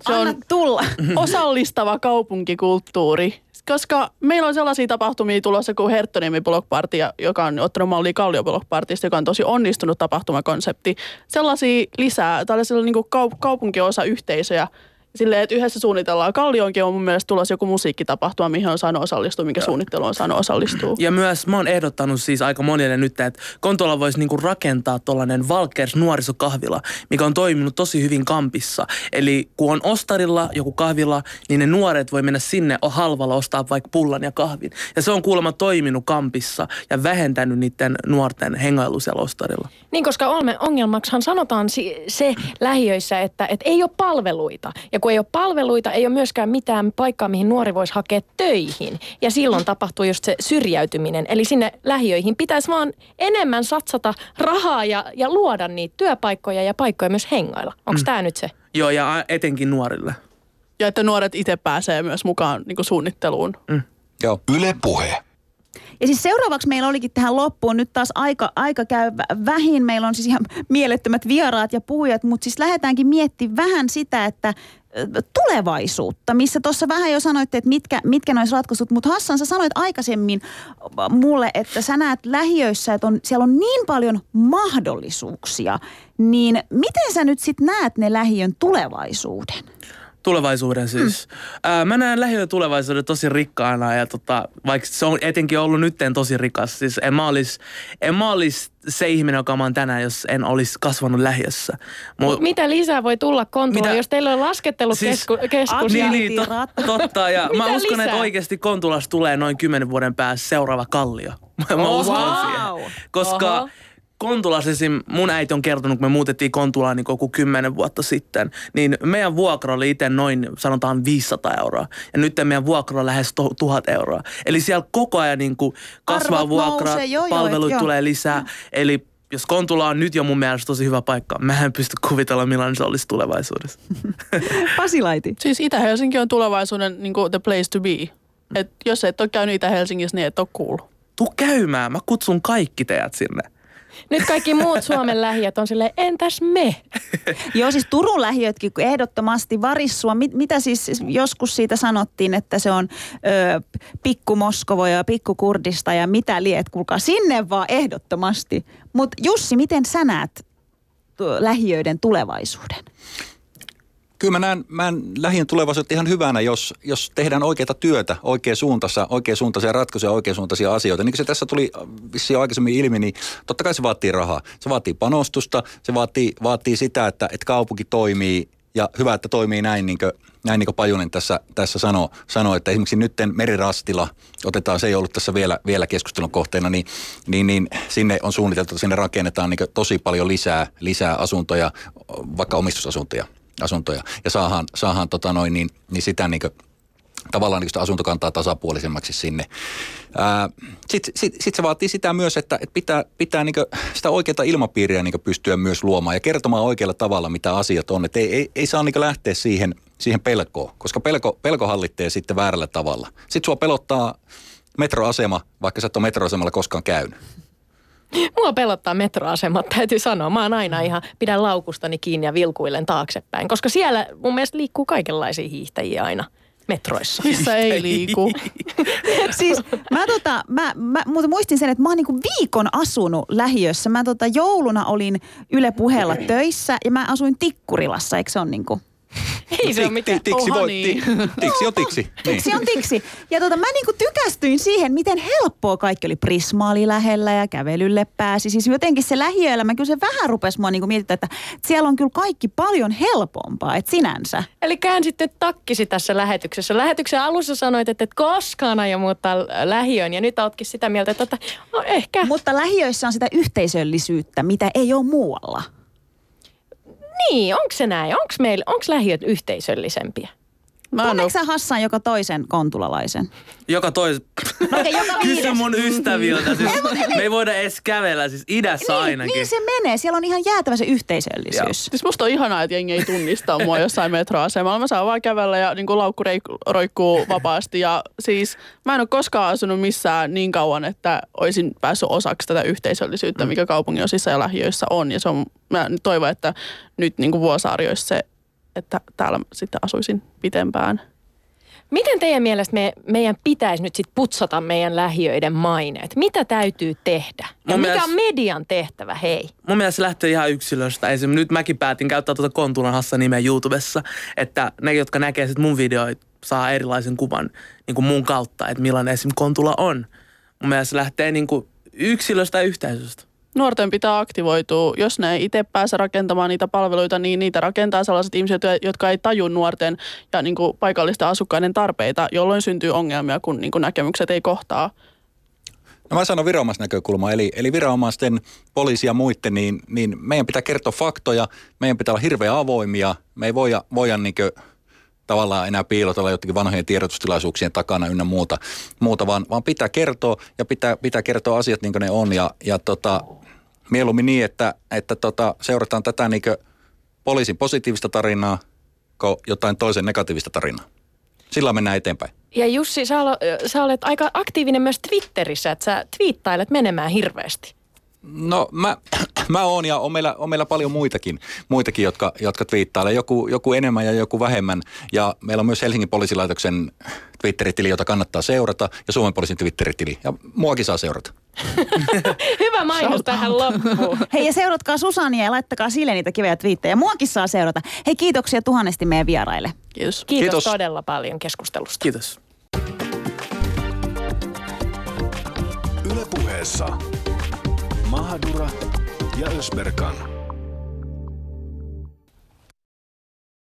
Se Anna on tulla. (laughs) osallistava kaupunkikulttuuri koska meillä on sellaisia tapahtumia tulossa kuin Herttoniemi Block Party, joka on ottanut mallia Kallio Block Partysta, joka on tosi onnistunut tapahtumakonsepti. Sellaisia lisää, tällaisilla niin kaup- kaupunkiosa-yhteisöjä, silleen, että yhdessä suunnitellaan. Kallioonkin on mun mielestä tulossa joku musiikkitapahtuma, mihin on saanut osallistua, mikä suunnittelu on saanut osallistua. Ja myös mä oon ehdottanut siis aika monille nyt, että Kontola voisi niinku rakentaa tuollainen Valkers nuorisokahvila, mikä on toiminut tosi hyvin kampissa. Eli kun on ostarilla joku kahvila, niin ne nuoret voi mennä sinne halvalla ostaa vaikka pullan ja kahvin. Ja se on kuulemma toiminut kampissa ja vähentänyt niiden nuorten hengailu siellä ostarilla. Niin, koska ongelmaksihan sanotaan se lähiöissä, että, että ei ole palveluita. Ja kun ei ole palveluita, ei ole myöskään mitään paikkaa, mihin nuori voisi hakea töihin. Ja silloin tapahtuu just se syrjäytyminen. Eli sinne lähiöihin pitäisi vaan enemmän satsata rahaa ja, ja luoda niitä työpaikkoja ja paikkoja myös hengailla. Onko mm. tämä nyt se? Joo, ja etenkin nuorille. Ja että nuoret itse pääsee myös mukaan niin suunnitteluun. Mm. Joo. Yle Puhe. Ja siis seuraavaksi meillä olikin tähän loppuun nyt taas aika, aika käy vähin. Meillä on siis ihan mielettömät vieraat ja puhujat, mutta siis lähdetäänkin miettimään vähän sitä, että tulevaisuutta, missä tuossa vähän jo sanoitte, että mitkä, mitkä nois ratkaisut, mutta Hassan, sä sanoit aikaisemmin mulle, että sä näet lähiöissä, että on, siellä on niin paljon mahdollisuuksia, niin miten sä nyt sitten näet ne lähiön tulevaisuuden? Tulevaisuuden siis. Mm. Ää, mä näen lähiöiden tulevaisuuden tosi rikkaana ja tota, vaikka se on etenkin ollut nytten tosi rikas. Siis en mä olisi en mä olis se ihminen, joka mä oon tänään, jos en olisi kasvanut lähiössä. Mut, Mitä lisää voi tulla Kontulaan, jos teillä on laskettelukeskus? Siis, niin, niin, tot, totta. Ja mä uskon, lisää? että oikeasti Kontulasta tulee noin kymmenen vuoden päässä seuraava kallio. (laughs) mä oh, uskon wow. siihen. Koska... Oho Kontulassa esim. mun äiti on kertonut, kun me muutettiin Kontulaan niin koko kymmenen vuotta sitten, niin meidän vuokra oli itse noin sanotaan 500 euroa. Ja nyt meidän vuokra on lähes to, 1000 euroa. Eli siellä koko ajan niin kuin kasvaa Arvot vuokra, palvelut tulee lisää. Jo. Eli jos Kontula on nyt jo mun mielestä tosi hyvä paikka, mä en pysty kuvitella millainen se olisi tulevaisuudessa. (laughs) Pasilaiti. Siis Itä-Helsinki on tulevaisuuden niin kuin the place to be. Et jos et ole käynyt Itä-Helsingissä, niin et ole cool. Tuu käymään, mä kutsun kaikki teidät sinne. Nyt kaikki muut (laughs) Suomen lähiöt on silleen, entäs me? Joo, siis Turun lähiötkin ehdottomasti varissua. Mit, mitä siis joskus siitä sanottiin, että se on ö, pikku Moskovo ja pikku Kurdista ja mitä liet, kuulkaa sinne vaan ehdottomasti. Mutta Jussi, miten sä näet lähiöiden tulevaisuuden? Kyllä mä näen, mä näen lähiön tulevaisuutta ihan hyvänä, jos, jos tehdään oikeita työtä oikea suuntassa, oikea suuntaisia ratkaisuja, oikea suuntaisia asioita. Niin kuin se tässä tuli vissiin aikaisemmin ilmi, niin totta kai se vaatii rahaa. Se vaatii panostusta, se vaatii, vaatii sitä, että, että kaupunki toimii ja hyvä, että toimii näin, niin kuin, näin niin kuin Pajunen tässä, tässä sanoi, sano, että esimerkiksi nytten merirastila, otetaan, se ei ollut tässä vielä, vielä keskustelun kohteena, niin, niin, niin sinne on suunniteltu, että sinne rakennetaan niin tosi paljon lisää, lisää asuntoja, vaikka omistusasuntoja asuntoja ja saadaan, saadaan tota noin, niin, niin sitä niin tavallaan niin sitä asuntokantaa tasapuolisemmaksi sinne. Sitten sit, sit se vaatii sitä myös, että, että pitää, pitää niin sitä oikeaa ilmapiiriä niin pystyä myös luomaan ja kertomaan oikealla tavalla, mitä asiat on. Et ei, ei, ei saa niin lähteä siihen, siihen pelkoon, koska pelko, pelko hallittee sitten väärällä tavalla. Sitten sua pelottaa metroasema, vaikka sä et ole metroasemalla koskaan käynyt. Mua pelottaa metroasemat, täytyy sanoa. Mä oon aina ihan, pidän laukustani kiinni ja vilkuilen taaksepäin, koska siellä mun mielestä liikkuu kaikenlaisia hiihtäjiä aina metroissa. Missä ei liiku. (laughs) siis mä, tota, mä, mä mä muistin sen, että mä oon niinku viikon asunut lähiössä. Mä tota, jouluna olin Yle puheella töissä ja mä asuin Tikkurilassa, eikö se on niinku ei se ole mitään. Tiksi, voi, (laughs) niin. tiksi on tiksi. Tiksi niin. on tiksi. Ja tota, mä niinku tykästyin siihen, miten helppoa kaikki oli. Prisma oli lähellä ja kävelylle pääsi. Siis jotenkin se lähiöelämä, kyllä se vähän rupesi mua niinku mietittää, että siellä on kyllä kaikki paljon helpompaa, että sinänsä. Eli käänsitte takkisi tässä lähetyksessä. Lähetyksen alussa sanoit, että et koskaan aio muuttaa lähiöön ja nyt ootkin sitä mieltä, että no ehkä. Mutta lähiöissä on sitä yhteisöllisyyttä, mitä ei ole muualla. Niin, onko se näin? Onko lähiöt yhteisöllisempiä? Mä Tunneeko sä Hassan joka toisen kontulalaisen? Joka toisen. No okay, joka Kysy mun ystäviltä. Siis me ei voida edes kävellä, siis idässä niin, ainakin. Niin se menee. Siellä on ihan jäätävä se yhteisöllisyys. Joo. Siis musta on ihanaa, että jengi ei tunnista mua (laughs) jossain metroasemalla. Mä saan vaan kävellä ja niin laukku roikkuu vapaasti. Ja siis mä en ole koskaan asunut missään niin kauan, että olisin päässyt osaksi tätä yhteisöllisyyttä, mm. mikä kaupungin osissa ja lähiöissä on. Ja se on, mä toivon, että nyt niin kuin Vuosaari olisi se että täällä sitten asuisin pitempään. Miten teidän mielestä me, meidän pitäisi nyt sitten putsata meidän lähiöiden maineet? Mitä täytyy tehdä? Ja mikä mielestä, on median tehtävä, hei? Mun mielestä se lähtee ihan yksilöstä. Esimerkiksi nyt mäkin päätin käyttää tuota Kontulan Hassan nimeä YouTubessa, että ne, jotka näkee sitten mun videoita, saa erilaisen kuvan niin kuin mun kautta, että millainen esimerkiksi Kontula on. Mun mielestä se lähtee niin kuin yksilöstä ja yhteisöstä nuorten pitää aktivoitua. Jos ne ei itse pääse rakentamaan niitä palveluita, niin niitä rakentaa sellaiset ihmiset, jotka ei taju nuorten ja niin kuin paikallisten asukkaiden tarpeita, jolloin syntyy ongelmia, kun niin kuin näkemykset ei kohtaa. No mä sanon viranomaisnäkökulma, eli, eli viranomaisten, poliisi ja muiden, niin, niin meidän pitää kertoa faktoja, meidän pitää olla hirveän avoimia, me ei voida, voida niin tavallaan enää piilotella jotenkin vanhojen tiedotustilaisuuksien takana ynnä muuta, muuta vaan, vaan pitää kertoa ja pitää, pitää kertoa asiat niin kuin ne on ja, ja tota, mieluummin niin, että, että tota, seurataan tätä niin poliisin positiivista tarinaa kuin jotain toisen negatiivista tarinaa. Sillä mennään eteenpäin. Ja Jussi, sä, sä olet aika aktiivinen myös Twitterissä, että sä twiittailet menemään hirveästi. No mä, (laughs) mä oon ja on meillä, on meillä paljon muitakin, muitakin jotka, jotka twiittailee. Joku, joku enemmän ja joku vähemmän. Ja meillä on myös Helsingin poliisilaitoksen Twitteritili, jota kannattaa seurata. Ja Suomen poliisin Twitteritili. Ja muakin saa seurata. (laughs) Hyvä mainos tähän loppuun. (laughs) Hei ja seuratkaa Susania ja laittakaa sille niitä kivejä twiittejä. Muakin saa seurata. Hei kiitoksia tuhannesti meidän vieraille. Kiitos. Kiitos, Kiitos. todella paljon keskustelusta. Kiitos. Yle puheessa Mahadura ja Ösberkan.